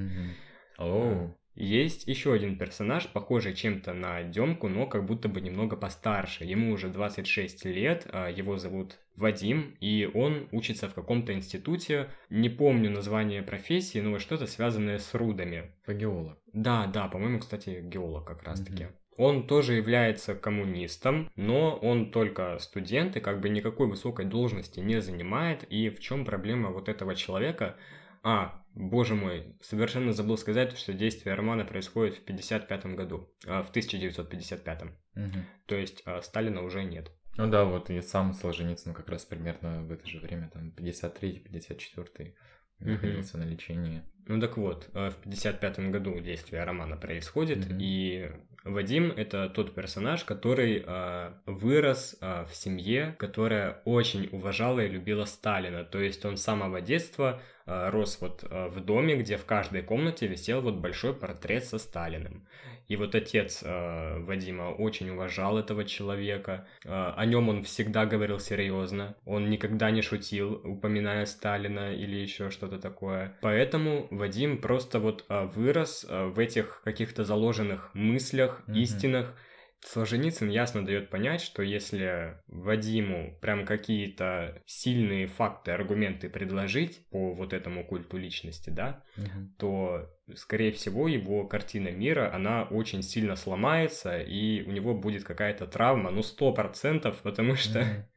Оу. Есть еще один персонаж, похожий чем-то на Демку, но как будто бы немного постарше. Ему уже 26 лет, а его зовут Вадим, и он учится в каком-то институте. Не помню название профессии, но что-то связанное с рудами. По геолог. Да, да, по-моему, кстати, геолог как раз-таки. Он тоже является коммунистом, но он только студент и как бы никакой высокой должности не занимает. И в чем проблема вот этого человека? А, боже мой, совершенно забыл сказать, что действие романа происходит в 55 году, а, в 1955. Мгм. То есть а, Сталина уже нет. Ну да, вот и сам Солженицын как раз примерно в это же время, там, 53-54 Мгм. находился на лечении. Ну так вот, э, в 55 году действие романа происходит, Мгм. и Вадим — это тот персонаж, который э, вырос э, в семье, которая очень уважала и любила Сталина. То есть он с самого детства э, рос вот э, в доме, где в каждой комнате висел вот большой портрет со Сталиным. И вот отец э, Вадима очень уважал этого человека. Э, о нем он всегда говорил серьезно. Он никогда не шутил, упоминая Сталина или еще что-то такое. Поэтому Вадим просто вот э, вырос э, в этих каких-то заложенных мыслях, Мгм. истинах. Солженицын ясно дает понять, что если Вадиму прям какие-то сильные факты, аргументы предложить по вот этому культу личности, да, Мгм. то, скорее всего, его картина мира, она очень сильно сломается, и у него будет какая-то травма, ну, сто процентов, потому что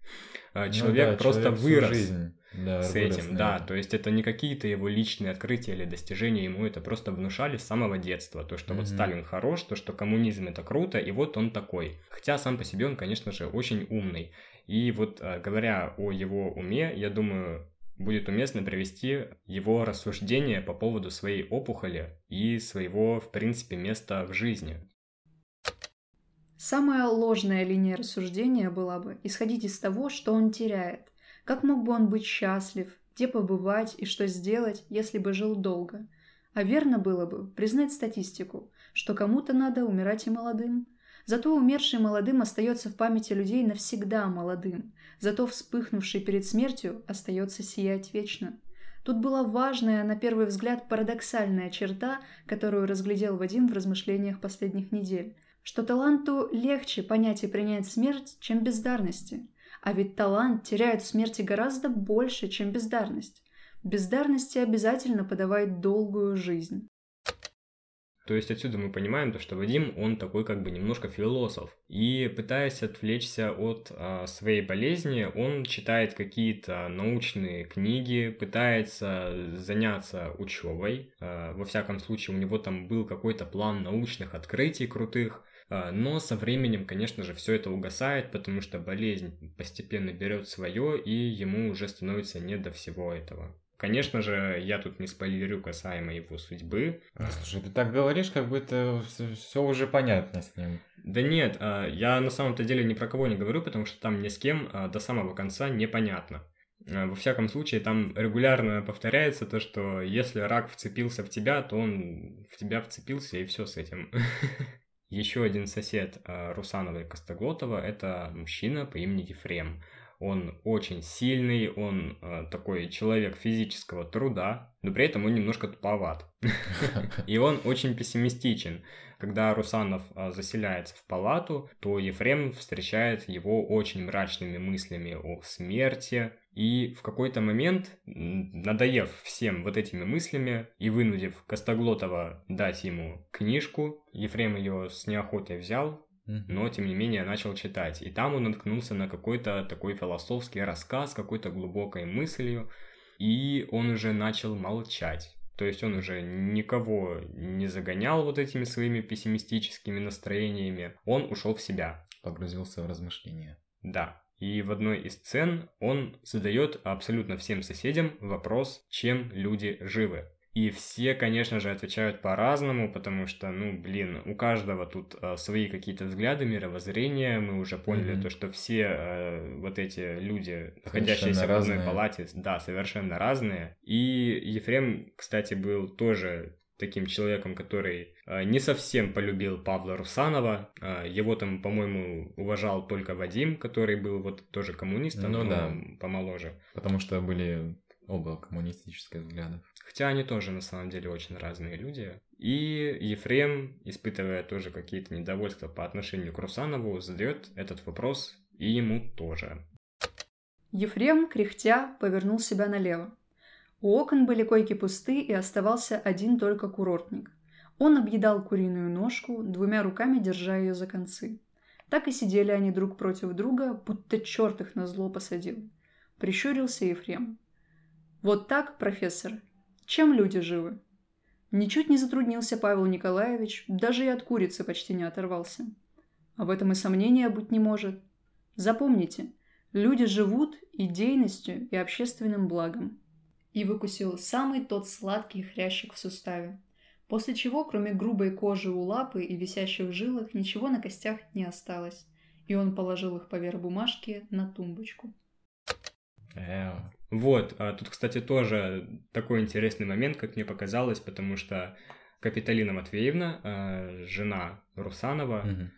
а, Ну человек да, просто человек вырос жизнь, да, с этим, на да, то есть это не какие-то его личные открытия или достижения, ему это просто внушали с самого детства, то, что вот Мгм. Сталин хорош, то, что коммунизм это круто, и вот он такой. Хотя сам по себе он, конечно же, очень умный. И вот а, говоря о его уме, я думаю, будет уместно привести его рассуждения по поводу своей опухоли и своего, в принципе, места в жизни. Самая ложная линия рассуждения была бы исходить из того, что он теряет. Как мог бы он быть счастлив, где побывать и что сделать, если бы жил долго? А верно было бы признать статистику, что кому-то надо умирать и молодым. Зато умерший молодым остается в памяти людей навсегда молодым, зато вспыхнувший перед смертью остается сиять вечно. Тут была важная, на первый взгляд, парадоксальная черта, которую разглядел Вадим в размышлениях последних недель что таланту легче понять и принять смерть, чем бездарности. А ведь талант теряет в смерти гораздо больше, чем бездарность. Бездарности обязательно подавает долгую жизнь. То есть отсюда мы понимаем то, что Вадим, он такой как бы немножко философ. И пытаясь отвлечься от а, своей болезни, он читает какие-то научные книги, пытается заняться учебой. А, во всяком случае, у него там был какой-то план научных открытий крутых. А, Но со временем, конечно же, все это угасает, потому что болезнь постепенно берет свое, и ему уже становится не до всего этого. Конечно же, я тут не спойлерю касаемо его судьбы. Ну, Слушай, ты так говоришь, как будто все уже понятно с ним. Да нет, а, я на самом-то деле ни про кого не говорю, потому что там ни с кем а, до самого конца непонятно. А, Во всяком случае, там регулярно повторяется то, что если рак вцепился в тебя, то он в тебя вцепился, и все с этим. Еще один сосед а, Русанова и Костоглотова – это мужчина по имени Ефрем. Он очень сильный, он а, такой человек физического труда, но при этом он немножко туповат. И он очень пессимистичен. Когда Русанов а, заселяется в палату, то Ефрем встречает его очень мрачными мыслями о смерти. И в какой-то момент, надоев всем вот этими мыслями и вынудив Костоглотова дать ему книжку, Ефрем ее с неохотой взял, но тем не менее начал читать. И там он наткнулся на какой-то такой философский рассказ, какой-то глубокой мыслью, и он уже начал молчать. То есть он уже никого не загонял вот этими своими пессимистическими настроениями. Он ушел в себя. Погрузился в размышления. Да. И в одной из сцен он задает абсолютно всем соседям вопрос, чем люди живы. И все, конечно же, отвечают по-разному, потому что, ну, блин, у каждого тут э, свои какие-то взгляды, мировоззрения. Мы уже поняли Мгм. то, что все э, вот эти люди, находящиеся в одной палате, да, совершенно разные. И Ефрем, кстати, был тоже таким человеком, который э, не совсем полюбил Павла Русанова. Э, его там, по-моему, уважал только Вадим, который был вот тоже коммунистом, Ну но да. помоложе. Потому что были оба коммунистических взглядов. Хотя они тоже на самом деле очень разные люди. И Ефрем, испытывая тоже какие-то недовольства по отношению к Русанову, задает этот вопрос и ему тоже. Ефрем, кряхтя, повернул себя налево. У окон были койки пусты, и оставался один только курортник. Он объедал куриную ножку, двумя руками держа ее за концы. Так и сидели они друг против друга, будто черт их на зло посадил. Прищурился Ефрем. «Вот так, профессор. Чем люди живы?» Ничуть не затруднился Павел Николаевич, даже и от курицы почти не оторвался. А в этом и сомнения быть не может. Запомните, люди живут идейностью и общественным благом. И выкусил самый тот сладкий хрящик в суставе. После чего, кроме грубой кожи у лапы и висящих жилок, ничего на костях не осталось. И он положил их поверх бумажки на тумбочку. Эу. Вот, а тут, кстати, тоже такой интересный момент, как мне показалось, потому что Капиталина Матвеевна, а, жена Русанова, Мгм.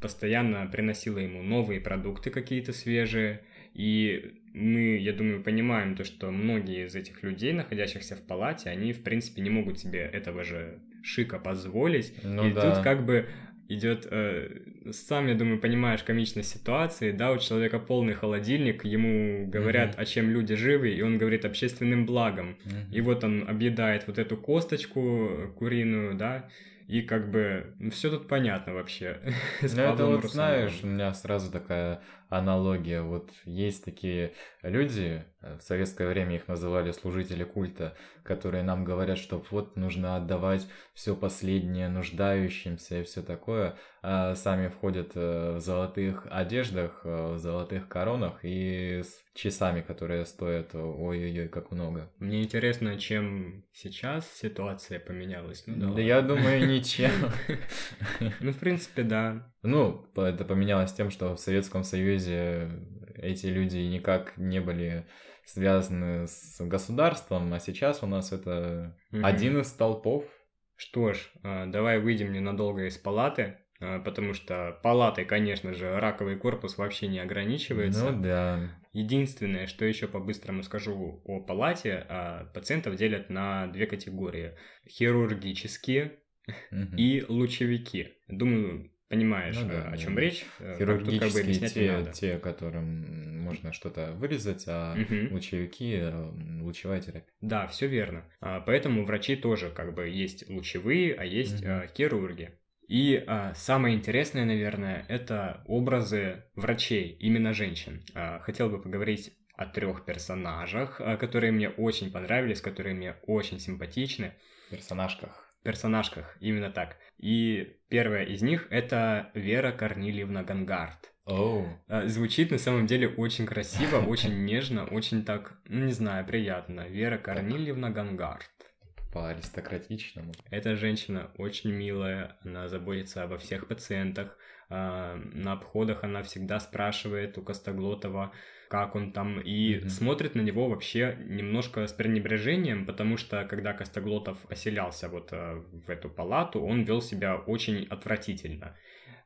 постоянно приносила ему новые продукты какие-то свежие, и мы, я думаю, понимаем то, что многие из этих людей, находящихся в палате, они, в принципе, не могут себе этого же шика позволить, Ну и да. тут как бы идет, э, сам, я думаю, понимаешь комичность ситуации, да, у человека полный холодильник, ему говорят, Мгм. о чем люди живы, и он говорит общественным благом. Мгм. И вот он объедает вот эту косточку куриную, да, и как бы все тут понятно вообще. Ну, это вот, Русановым. знаешь, у меня сразу такая аналогия. Вот есть такие люди, э, в советское время их называли служители культа, которые нам говорят, что вот нужно отдавать все последнее нуждающимся и все такое, сами входят э, в золотых одеждах, э, в золотых коронах и с часами, которые стоят ой-ой-ой, как много. Мне интересно, чем сейчас ситуация поменялась. Ну, да, Да ладно. я думаю, ничем. Ну, в принципе, да. Ну, это поменялось тем, что в Советском Союзе эти люди никак не были связаны с государством, а сейчас у нас это один из столпов. Что ж, давай выйдем ненадолго из палаты, потому что палатой, конечно же, раковый корпус вообще не ограничивается. Ну да. Единственное, что еще по-быстрому скажу о палате, а, пациентов делят на две категории. Хирургические Мгм. и лучевики. Думаю, понимаешь, Ну да, э, о да, чем да. речь. Э, Тут как бы Хирургические объяснять не те, надо. те, которым можно что-то вырезать, а Мгм. лучевики, э, лучевая терапия. Да, все верно. А, Поэтому врачи тоже как бы есть лучевые, а есть а, хирурги. И а, самое интересное, наверное, это образы врачей, именно женщин. А, хотел бы поговорить о трех персонажах, а, которые мне очень понравились, которые мне очень симпатичны. Персонажках. Персонажках, именно так. И первая из них это Вера Корнильевна Гангард. А, Звучит на самом деле очень красиво, очень нежно, очень так, ну не знаю, приятно. Вера Корнильевна Гангард. По аристократичному. Эта женщина очень милая, она заботится обо всех пациентах. а, На обходах она всегда спрашивает у Костоглотова, как он там, и Мгм. смотрит на него вообще немножко с пренебрежением, потому что когда Костоглотов поселялся вот э, в эту палату, он вел себя очень отвратительно.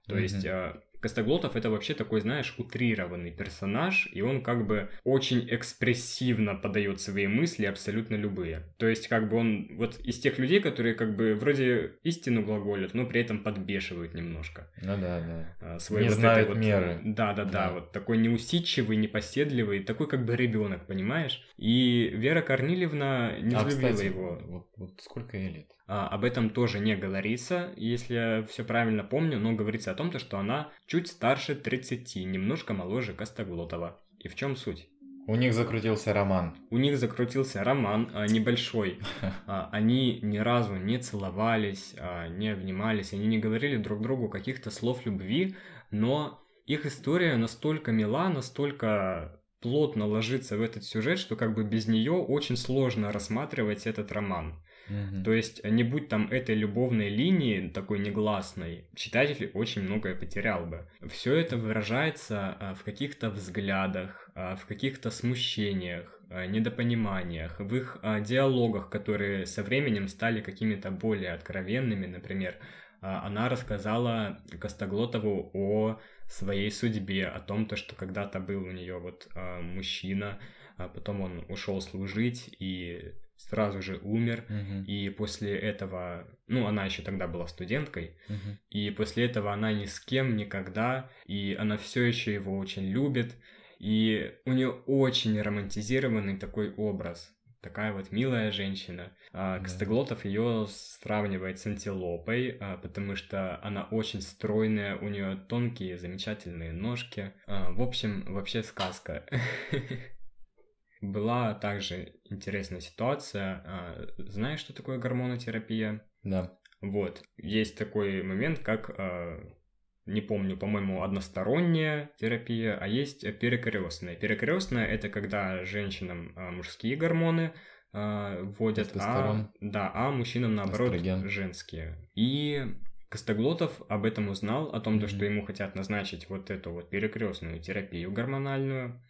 То Мгм. есть э, Костоглотов это вообще такой, знаешь, утрированный персонаж, и он как бы очень экспрессивно подает свои мысли, абсолютно любые. То есть как бы он вот из тех людей, которые как бы вроде истину глаголят, но при этом подбешивают немножко. Ну да, да. а, своей Не вот знают вот- меры. Да, да, да, Да. вот такой неусидчивый, непоседливый, такой как бы ребенок, понимаешь? И Вера Корнильевна не а, взлюбила кстати, его. Вот, вот сколько ей лет? А, об этом тоже не говорится, если я все правильно помню, но говорится о том, то, что она чуть старше 30, немножко моложе Костоглотова. И в чем суть? У них закрутился роман. У них закрутился роман а, небольшой. А, они ни разу не целовались, а, не обнимались, они не говорили друг другу каких-то слов любви, но их история настолько мила, настолько плотно ложится в этот сюжет, что как бы без нее очень сложно рассматривать этот роман. Мгм. То есть, не будь там этой любовной линии, такой негласной, читатель очень многое потерял бы. Все это выражается а, в каких-то взглядах, а, в каких-то смущениях, а, недопониманиях, в их диалогах, которые со временем стали какими-то более откровенными. Например, она рассказала Костоглотову о своей судьбе, о том, то, что когда-то был у нее вот мужчина, а потом он ушел служить и сразу же умер. Мгм. И после этого, ну, она еще тогда была студенткой, Мгм. и после этого она ни с кем никогда, и она все еще его очень любит, и у нее очень романтизированный такой образ. Такая вот милая женщина. А Да. Костоглотов ее сравнивает с антилопой, а, потому что она очень стройная, у нее тонкие, замечательные ножки. А, В общем, вообще сказка. Была также интересная ситуация. А, Знаешь, что такое гормонотерапия? Да. Вот, есть такой момент, как, э, не помню, по-моему, односторонняя терапия, а есть перекрестная. Перекрестная это когда женщинам э, мужские гормоны вводят, а, да, а мужчинам наоборот Эстроген. женские. И Костоглотов об этом узнал, о том, то, что ему хотят назначить вот эту вот перекрестную терапию гормональную.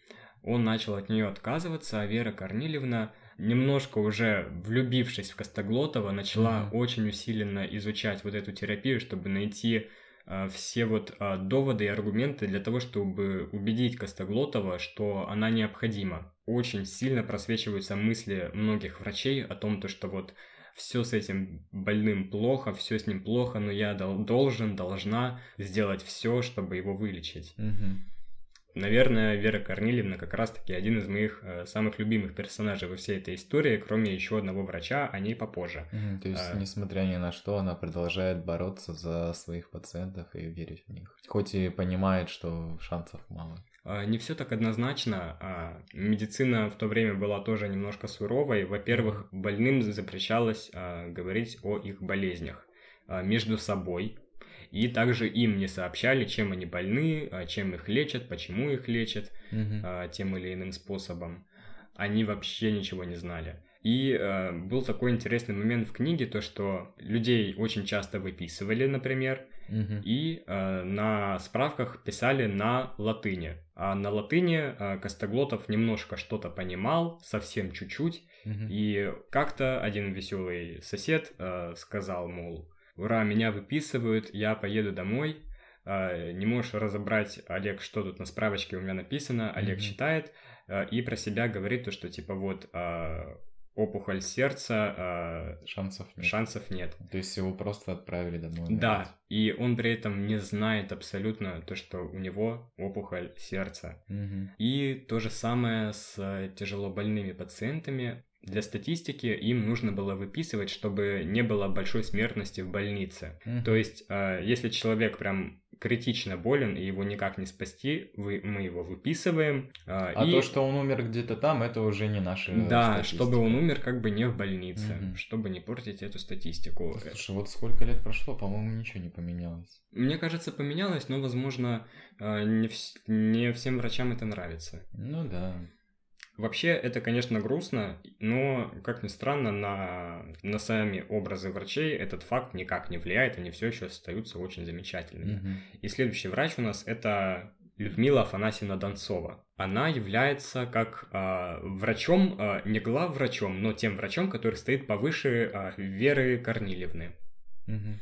Он начал от нее отказываться, а Вера Корнилевна, немножко уже влюбившись в Костоглотова, начала Мгм. очень усиленно изучать вот эту терапию, чтобы найти а, все вот а, доводы и аргументы для того, чтобы убедить Костоглотова, что она необходима. Очень сильно просвечиваются мысли многих врачей о том, то, что вот все с этим больным плохо, все с ним плохо, но я дол- должен, должна сделать все, чтобы его вылечить. Мгм. Наверное, Вера Корнилевна как раз-таки один из моих э, самых любимых персонажей во всей этой истории, кроме еще одного врача, о ней попозже. Мгм. То есть, А. несмотря ни на что, она продолжает бороться за своих пациентов и верить в них. Хоть и понимает, что шансов мало. А, Не все так однозначно. а, Медицина в то время была тоже немножко суровой. Во-первых, больным запрещалось говорить о их болезнях между собой. И также им не сообщали, чем они больны, а, чем их лечат, почему их лечат. А, тем или иным способом. Они вообще ничего не знали. И э, был такой интересный момент в книге, то что людей очень часто выписывали, например, Мгм. и э, на справках писали на латыни. А на латыни э, Костоглотов немножко что-то понимал, совсем чуть-чуть, Мгм. и как-то один веселый сосед э, сказал, мол, ура, меня выписывают, я поеду домой. Э, не можешь разобрать, Олег, что тут на справочке у меня написано. Олег Мгм. читает э, и про себя говорит то, что типа вот э, опухоль сердца, Шансов нет. шансов нет. То есть его просто отправили домой. Да, и он при этом не знает абсолютно то, что у него опухоль сердца. Мгм. И то же самое с э, тяжелобольными пациентами. Для статистики им нужно было выписывать, чтобы не было большой смертности в больнице. Мгм. То есть, э, если человек прям критично болен и его никак не спасти, вы, мы его выписываем. э, А и... то, что он умер где-то там, это уже не наша Да, статистика. чтобы он умер как бы не в больнице, Мгм. чтобы не портить эту статистику. Слушай, вот сколько лет прошло, по-моему, ничего не поменялось. Мне кажется, поменялось, но, возможно, э, не, вс- не всем врачам это нравится. Ну да. Вообще, это, конечно, грустно, но, как ни странно, на, на сами образы врачей этот факт никак не влияет, они все еще остаются очень замечательными. Мгм. И следующий врач у нас это Людмила Афанасьевна Донцова. Она является как а, врачом, а, не главврачом, но тем врачом, который стоит повыше а, Веры Корнилевны. Мгм.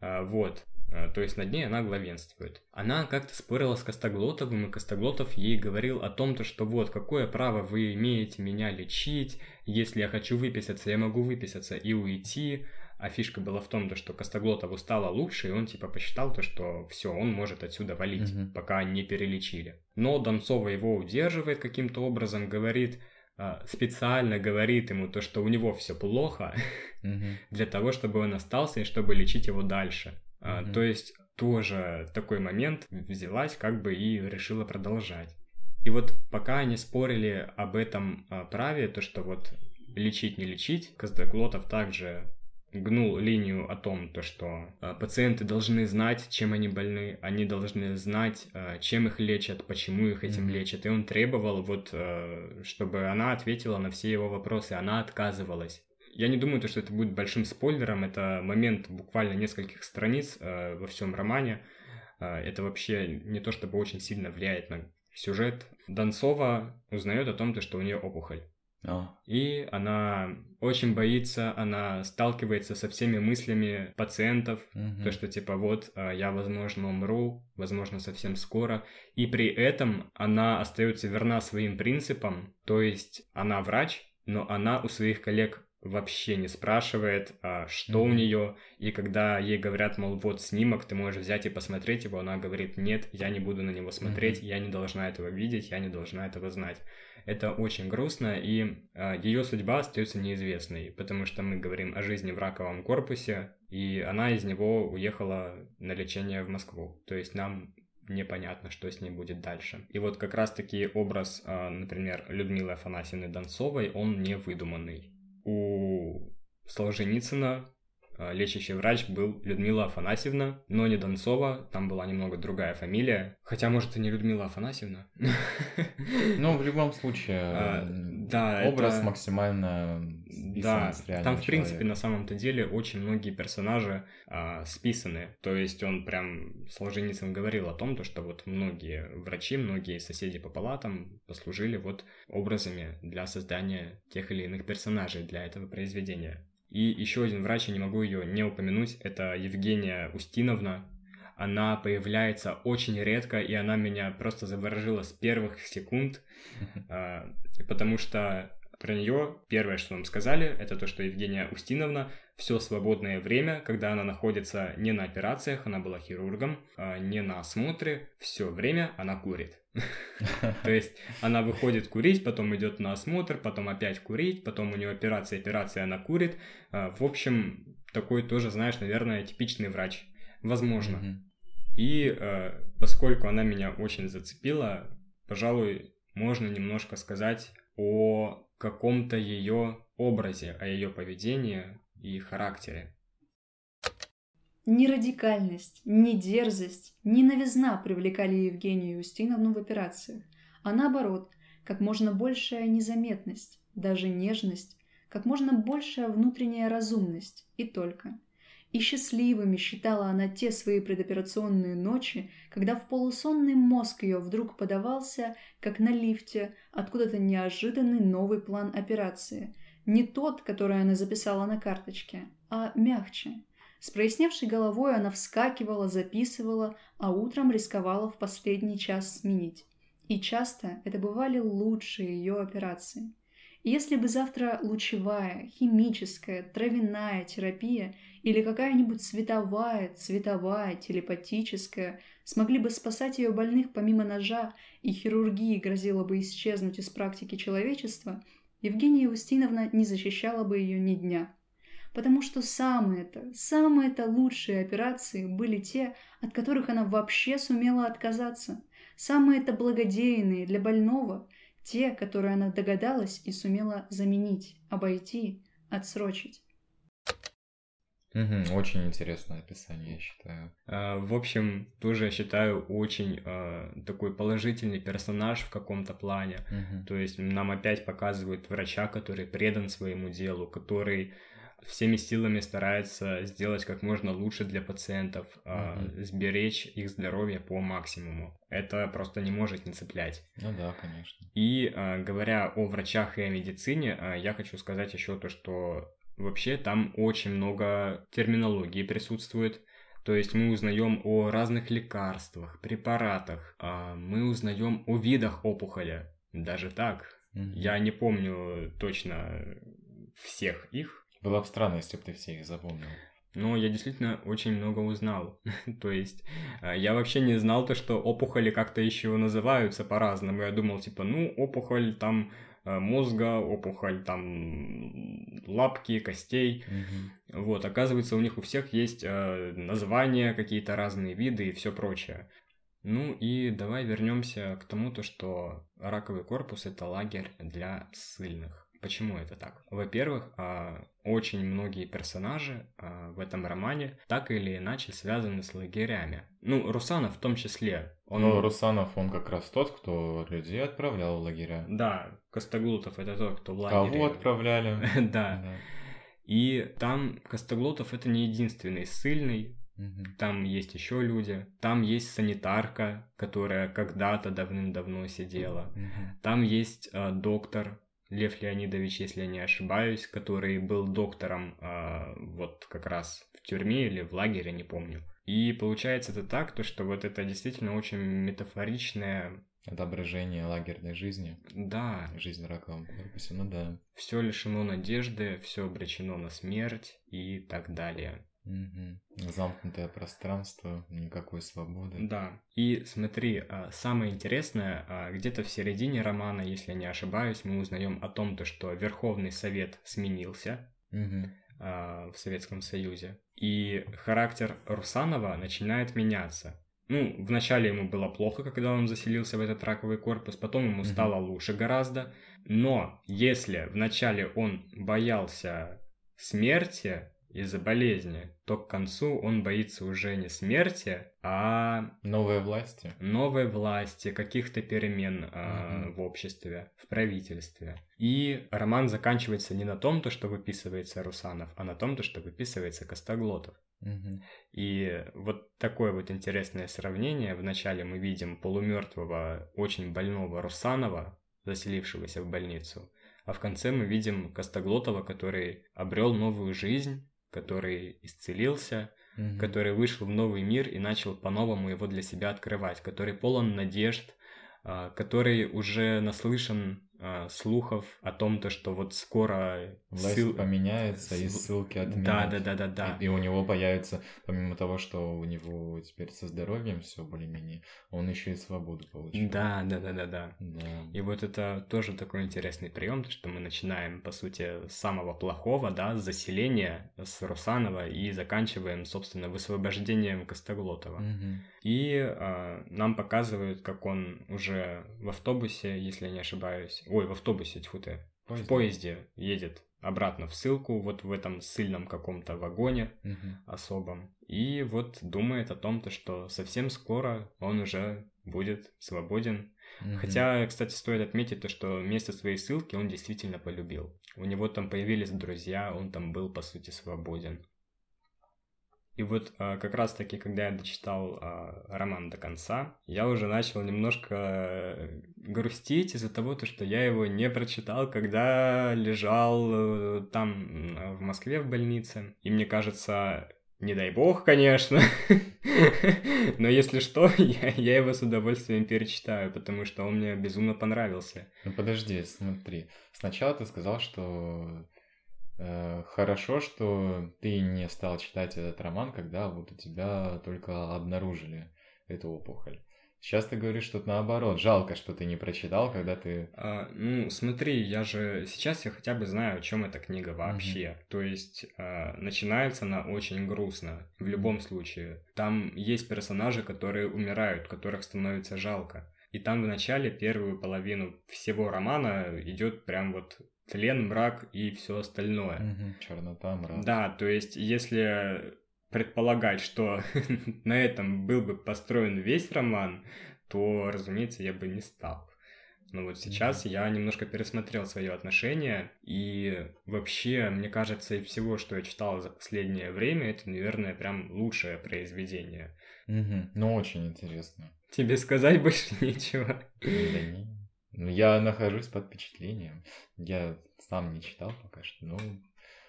А, Вот. А, То есть над ней она главенствует. Она как-то спорила с Костоглотовым, и Костоглотов ей говорил о том, то, что вот, какое право вы имеете меня лечить, если я хочу выписаться, я могу выписаться и уйти. А фишка была в том, то, что Костоглотову стало лучше, и он типа посчитал то, что все, он может отсюда валить, Мгм. пока не перелечили. Но Донцова его удерживает каким-то образом, говорит, а, специально говорит ему то, что у него все плохо, Мгм. для того, чтобы он остался и чтобы лечить его дальше. А, Мгм. То есть тоже такой момент взялась как бы и решила продолжать. И вот пока они спорили об этом а, праве, то что вот лечить не лечить, Костоглотов также гнул линию о том, то что а, пациенты должны знать, чем они больны, они должны знать, чем их лечат, почему их этим Мгм. лечат. И он требовал вот, чтобы она ответила на все его вопросы, она отказывалась. Я не думаю, что это будет большим спойлером. Это момент буквально нескольких страниц э, во всем романе. Э, это вообще не то чтобы очень сильно влияет на сюжет. Донцова узнает о том, что у нее опухоль. А. И она очень боится, она сталкивается со всеми мыслями пациентов, Мгм. то, что типа вот а, я, возможно, умру, возможно, совсем скоро. И при этом она остается верна своим принципам, то есть она врач, но она у своих коллег вообще не спрашивает, а, что у Мгм. нее, и когда ей говорят, мол, вот снимок, ты можешь взять и посмотреть его, она говорит, нет, я не буду на него смотреть, я не должна этого видеть, я не должна этого знать. Это очень грустно, и ее судьба остается неизвестной, потому что мы говорим о жизни в раковом корпусе, и она из него уехала на лечение в Москву. То есть нам непонятно, что с ней будет дальше. И вот как раз-таки образ, а, например, Людмилы Афанасьевны Донцовой, он не выдуманный. У Солженицына лечащий врач был Людмила Афанасьевна, но не Донцова, там была немного другая фамилия. Хотя, может, и не Людмила Афанасьевна. Ну, в любом случае, А, да, образ это- максимально Да, с там, в принципе, на самом-то деле очень многие персонажи а, списаны. То есть он прям, Солженицын говорил о том, то, что вот многие врачи, многие соседи по палатам послужили вот образами для создания тех или иных персонажей для этого произведения. И еще один врач, я не могу ее не упомянуть, это Евгения Устиновна. Она появляется очень редко, и она меня просто заворожила с первых секунд, а, потому что про нее первое, что нам сказали, это то, что Евгения Устиновна все свободное время, когда она находится не на операциях, она была хирургом, а, не на осмотре, все время она курит. То есть она выходит курить, потом идет на осмотр, потом опять курить, потом у нее операция, операция, она курит. А, В общем, такой тоже, знаешь, наверное, типичный врач. Возможно. И э, поскольку она меня очень зацепила, пожалуй, можно немножко сказать о каком-то ее образе, о ее поведении и характере. Ни радикальность, ни дерзость, ни новизна привлекали Евгению Устиновну в операциях, а наоборот, как можно большая незаметность, даже нежность, как можно большая внутренняя разумность, и только. И счастливыми считала она те свои предоперационные ночи, когда в полусонный мозг ее вдруг подавался, как на лифте, откуда-то неожиданный новый план операции. Не тот, который она записала на карточке, а мягче. С проясневшей головой она вскакивала, записывала, а утром рисковала в последний час сменить. И часто это бывали лучшие ее операции. И если бы завтра лучевая, химическая, травяная терапия или какая-нибудь световая, цветовая, телепатическая смогли бы спасать ее больных помимо ножа, и хирургии грозило бы исчезнуть из практики человечества, Евгения Устиновна не защищала бы ее ни дня. Потому что самые-то, самые-то лучшие операции были те, от которых она вообще сумела отказаться. Самые-то благодейные для больного – те, которые она догадалась и сумела заменить, обойти, отсрочить. Мгм, Очень интересное описание, я считаю. А, В общем, тоже считаю очень а, такой положительный персонаж в каком-то плане. Мгм. То есть нам опять показывают врача, который предан своему делу, который всеми силами старается сделать как можно лучше для пациентов, а, Мгм. сберечь их здоровье по максимуму. Это просто не может не цеплять. Ну да, конечно. И а, говоря о врачах и о медицине, а, я хочу сказать еще то, что вообще там очень много терминологии присутствует. То есть мы узнаем о разных лекарствах, препаратах, а, мы узнаем о видах опухоли. Даже так. Мгм. Я не помню точно всех их, Было бы странно, если бы ты все их запомнил. но я действительно очень много узнал. То есть а, я вообще не знал то, что опухоли как-то еще называются по-разному. Я думал, типа, ну, опухоль там а, мозга, опухоль там лапки, костей. Вот, оказывается, у них у всех есть э, названия, какие-то разные виды и все прочее. Ну и давай вернемся к тому, то, что раковый корпус это лагерь для ссыльных. Почему это так? Во-первых, а, очень многие персонажи а, в этом романе так или иначе связаны с лагерями. Ну, Русанов в том числе. Он... Но Русанов, он как раз тот, кто людей отправлял в лагеря. Да, Костоглутов это тот, кто в лагере. Кого отправляли? Да. И там Костоглотов это не единственный ссыльный, там есть еще люди, там есть санитарка, которая когда-то давным-давно сидела, там есть э, доктор Лев Леонидович, если я не ошибаюсь, который был доктором э, вот как раз в тюрьме или в лагере, не помню. И получается это так, то что вот это действительно очень метафоричное, Отображение лагерной жизни, да, жизнь в раковом корпусе, ну да. все лишено надежды, все обречено на смерть и так далее. Мгм. Замкнутое пространство, никакой свободы. Да. И смотри, а, самое интересное, а, где-то в середине романа, если я не ошибаюсь, мы узнаем о том, то, что Верховный Совет сменился а, в Советском Союзе. И характер Русанова начинает меняться. Ну, вначале ему было плохо, когда он заселился в этот раковый корпус, потом ему стало лучше гораздо. Но если вначале он боялся смерти из-за болезни, то к концу он боится уже не смерти, а Новые власти. новой власти, каких-то перемен Мгм. в обществе, в правительстве. И роман заканчивается не на том, то, что выписывается Русанов, а на том, то, что выписывается Костоглотов. И вот такое вот интересное сравнение. Вначале мы видим полумертвого, очень больного Русанова, заселившегося в больницу, а в конце мы видим Костоглотова, который обрел новую жизнь, который исцелился, Мгм. который вышел в новый мир и начал по-новому его для себя открывать, который полон надежд, а, который уже наслышан а, слухов о том, то, что вот скоро Власть ссыл- поменяется, и сл- ссылки отменят. Да, да, да, да, да. И, и у него появится, помимо того, что у него теперь со здоровьем все более-менее, он еще и свободу получит. Да, да, да, да, да. Да. И вот это тоже такой интересный прием, что мы начинаем, по сути, с самого плохого, да, с заселения с Русанова и заканчиваем, собственно, высвобождением Костоглотова. Мгм. И а, нам показывают, как он уже в автобусе, если я не ошибаюсь, ой, в автобусе, тьфу ты, в Поезде. едет обратно в ссылку, вот в этом ссыльном каком-то вагоне Мгм. особом. И вот думает о том, то, что совсем скоро он уже будет свободен. Мгм. Хотя, кстати, стоит отметить то, что место своей ссылки он действительно полюбил. У него там появились друзья, он там был, по сути, свободен. И вот а, как раз-таки, когда я дочитал а, роман до конца, я уже начал немножко э, грустить из-за того, то, что я его не прочитал, когда лежал э, там в Москве в больнице. И мне кажется, не дай бог, конечно, но если что, я, я его с удовольствием перечитаю, потому что он мне безумно понравился. Ну подожди, смотри. Сначала ты сказал, что хорошо, что ты не стал читать этот роман, когда вот у тебя только обнаружили эту опухоль. Сейчас ты говоришь, что наоборот, жалко, что ты не прочитал, когда ты... А, ну, смотри, я же сейчас я хотя бы знаю, о чем эта книга вообще. То есть а, начинается она очень грустно в любом случае. Там есть персонажи, которые умирают, которых становится жалко. И там в начале первую половину всего романа идет прям вот тлен, мрак и все остальное. Мгм, Чернота, мрак. Да, то есть если предполагать, что на этом был бы построен весь роман, то, разумеется, я бы не стал. Но вот сейчас я немножко пересмотрел свое отношение, и вообще, мне кажется, из всего, что я читал за последнее время, это, наверное, прям лучшее произведение. Мгм, Ну, очень интересно. Тебе сказать больше нечего. Да не. Ну, я нахожусь под впечатлением. Я сам не читал пока что, но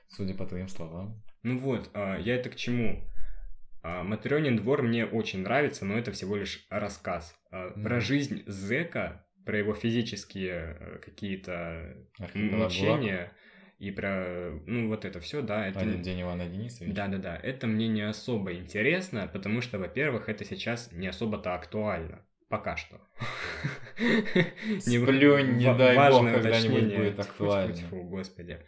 судя по твоим словам. Ну вот, а, я это к чему? А, Матрёнин двор мне очень нравится, но это всего лишь рассказ. А, Про жизнь Зека, про его физические э, какие-то мучения и про, ну, вот это все, да, это... Один день Ивана Денисовича. Да-да-да, это мне не особо интересно, потому что, во-первых, это сейчас не особо-то актуально. Пока что. Сплюнь, не дай бог, когда-нибудь будет актуально. господи.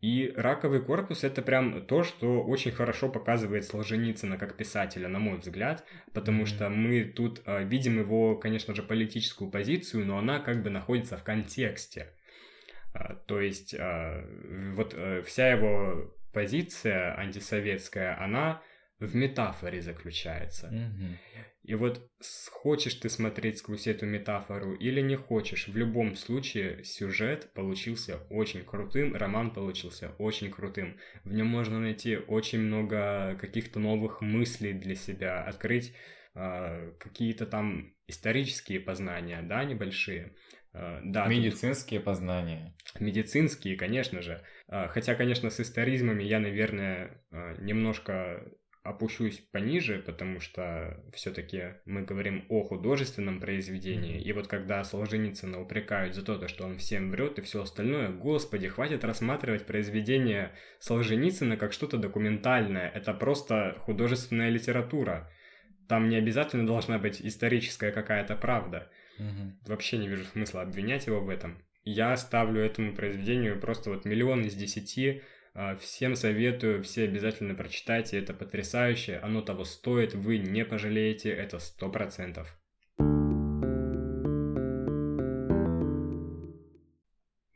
И раковый корпус это прям то, что очень хорошо показывает Солженицына как писателя, на мой взгляд, потому что мы тут а, видим его, конечно же, политическую позицию, но она как бы находится в контексте. А, то есть а, вот э, вся его позиция антисоветская, она в метафоре заключается. Мгм. И вот хочешь ты смотреть сквозь эту метафору или не хочешь, в любом случае сюжет получился очень крутым, роман получился очень крутым. В нем можно найти очень много каких-то новых мыслей для себя, открыть а, какие-то там исторические познания, да, небольшие. А, да, тут- Медицинские познания. медицинские, конечно же. А, Хотя, конечно, с историзмами я, наверное, немножко опущусь пониже, потому что все-таки мы говорим о художественном произведении. И вот когда Солженицына упрекают за то, что он всем врет и все остальное, господи, хватит рассматривать произведение Солженицына как что-то документальное. Это просто художественная литература. Там не обязательно должна быть историческая какая-то правда Мгм. вообще не вижу смысла обвинять его в этом. Я ставлю этому произведению просто вот миллион из десяти. А, Всем советую, все обязательно прочитайте, это потрясающе, оно того стоит, вы не пожалеете, это сто процентов.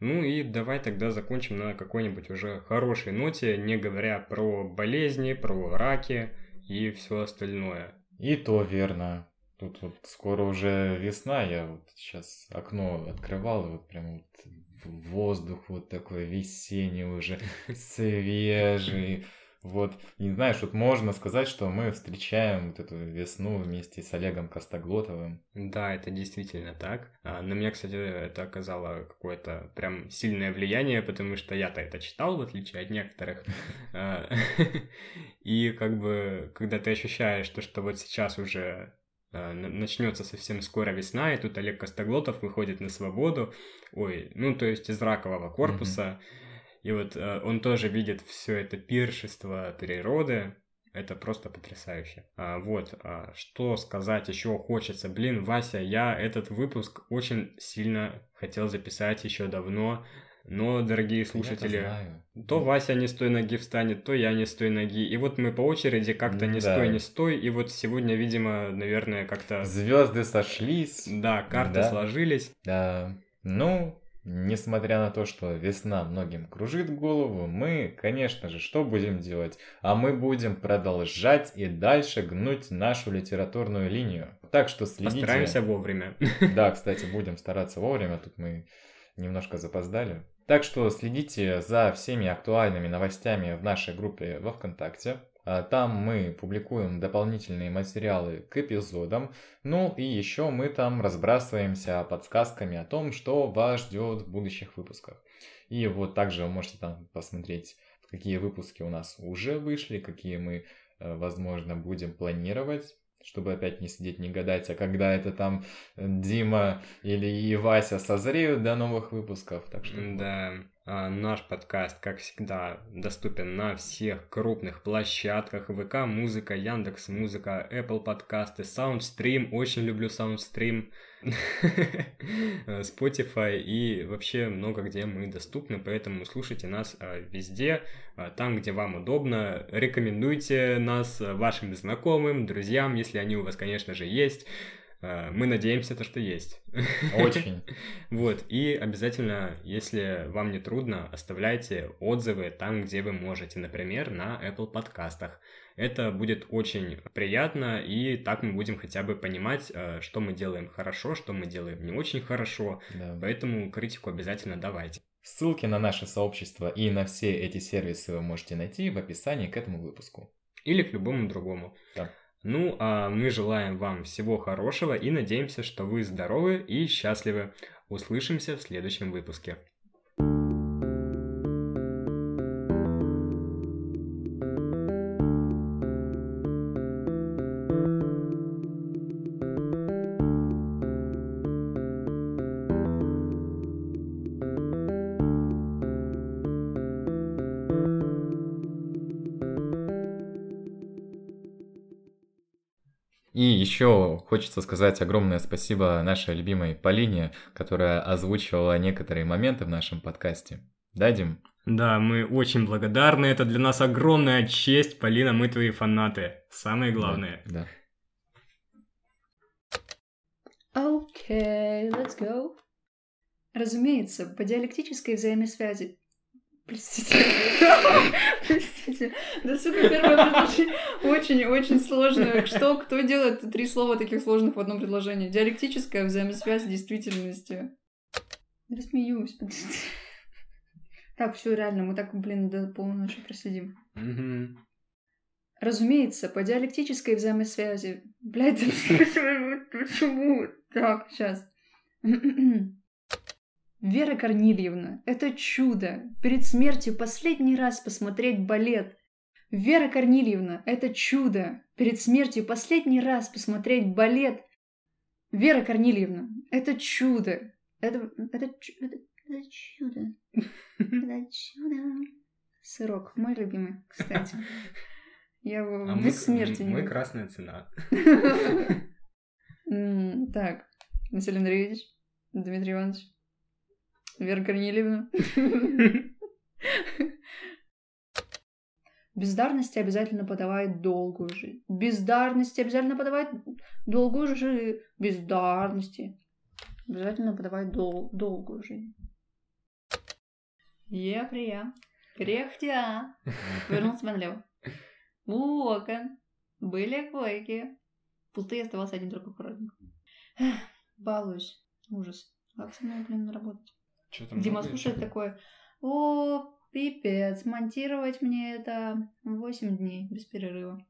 Ну и давай тогда закончим на какой-нибудь уже хорошей ноте, не говоря про болезни, про раки и все остальное. И то верно. Тут вот скоро уже весна, я вот сейчас окно открывал, и вот прям вот воздух вот такой весенний уже, свежий. Вот, и знаешь, вот можно сказать, что мы встречаем вот эту весну вместе с Олегом Костоглотовым. Да, это действительно так. А, На меня, кстати, это оказало какое-то прям сильное влияние, потому что я-то это читал, в отличие от некоторых. А, И как бы, когда ты ощущаешь то, что вот сейчас уже начнется совсем скоро весна, и тут Олег Костоглотов выходит на свободу, ой, ну то есть из ракового корпуса, и вот э, он тоже видит все это пиршество природы, это просто потрясающе. А, вот, а, что сказать еще хочется. Блин, Вася, я этот выпуск очень сильно хотел записать еще давно, но, дорогие слушатели, то Вася не с той ноги встанет, то я не с той ноги. И вот мы по очереди как-то не Да. стой, не стой. И вот сегодня, видимо, наверное, как-то... Звезды сошлись. Да, карты Да. сложились. Да. Ну, несмотря на то, что весна многим кружит голову, мы, конечно же, что будем делать? А мы будем продолжать и дальше гнуть нашу литературную линию. Так что следите. Постараемся вовремя. Да, кстати, будем стараться вовремя, тут мы немножко запоздали. Так что следите за всеми актуальными новостями в нашей группе во ВКонтакте. А Там мы публикуем дополнительные материалы к эпизодам. Ну и еще мы там разбрасываемся подсказками о том, что вас ждет в будущих выпусках. И вот также вы можете там посмотреть, какие выпуски у нас уже вышли, какие мы, э, возможно, будем планировать чтобы опять не сидеть, не гадать, а когда это там э, Дима или и Вася созреют до новых выпусков. Так что вот. Да, а, наш подкаст, как всегда, доступен на всех крупных площадках. ВК Музыка, Яндекс Музыка, Apple подкасты, Soundstream. Очень люблю Soundstream. Spotify и вообще много где мы доступны, поэтому слушайте нас а, везде, а, там, где вам удобно. Рекомендуйте нас а, вашим знакомым, друзьям, если они у вас, конечно же, есть. А, Мы надеемся, то, что есть. Очень. Вот, и обязательно, если вам не трудно, оставляйте отзывы там, где вы можете, например, на Apple подкастах. Это будет очень приятно, и так мы будем хотя бы понимать, э, что мы делаем хорошо, что мы делаем не очень хорошо, Да. поэтому критику обязательно давайте. Ссылки на наше сообщество и на все эти сервисы вы можете найти в описании к этому выпуску. Или к любому другому. Да. Ну, а мы желаем вам всего хорошего и надеемся, что вы здоровы и счастливы. Услышимся в следующем выпуске. И еще хочется сказать огромное спасибо нашей любимой Полине, которая озвучивала некоторые моменты в нашем подкасте. Да, Дим? Да, мы очень благодарны. Это для нас огромная честь. Полина, мы твои фанаты. Самое главное. Да. Окей, let's go. Разумеется, по диалектической взаимосвязи. Простите. Простите. Да, сука, первое предложение очень-очень сложное. Что, кто делает три слова таких сложных в одном предложении? Диалектическая взаимосвязь действительности. Я смеюсь, подожди. Так, все реально, мы так, блин, до полуночи просидим. Мгм. Разумеется, по диалектической взаимосвязи. Блядь, почему? Так, сейчас. Вера Корнильевна, это чудо. Перед смертью последний раз посмотреть балет. Вера Корнильевна, это чудо. Перед смертью последний раз посмотреть балет. Вера Корнильевна, это чудо. Это, это, это, это чудо. Это чудо. Сырок, мой любимый, кстати. Я его А мы, без смерти не мы красная цена. Так, Василий Андреевич, Дмитрий Иванович, Вера Корнильевна. Бездарности обязательно подавает долгую жизнь. Бездарности обязательно подавает долгую жизнь. Бездарности обязательно подавает дол- долгую жизнь. Я прия, кряхтя, повернулся налево. У окон были койки. Пустые оставался один только. Эх, Балуюсь. Ужас. Как со мной, блин, работать? Дима слушает такой, о, пипец, монтировать мне это 8 дней без перерыва.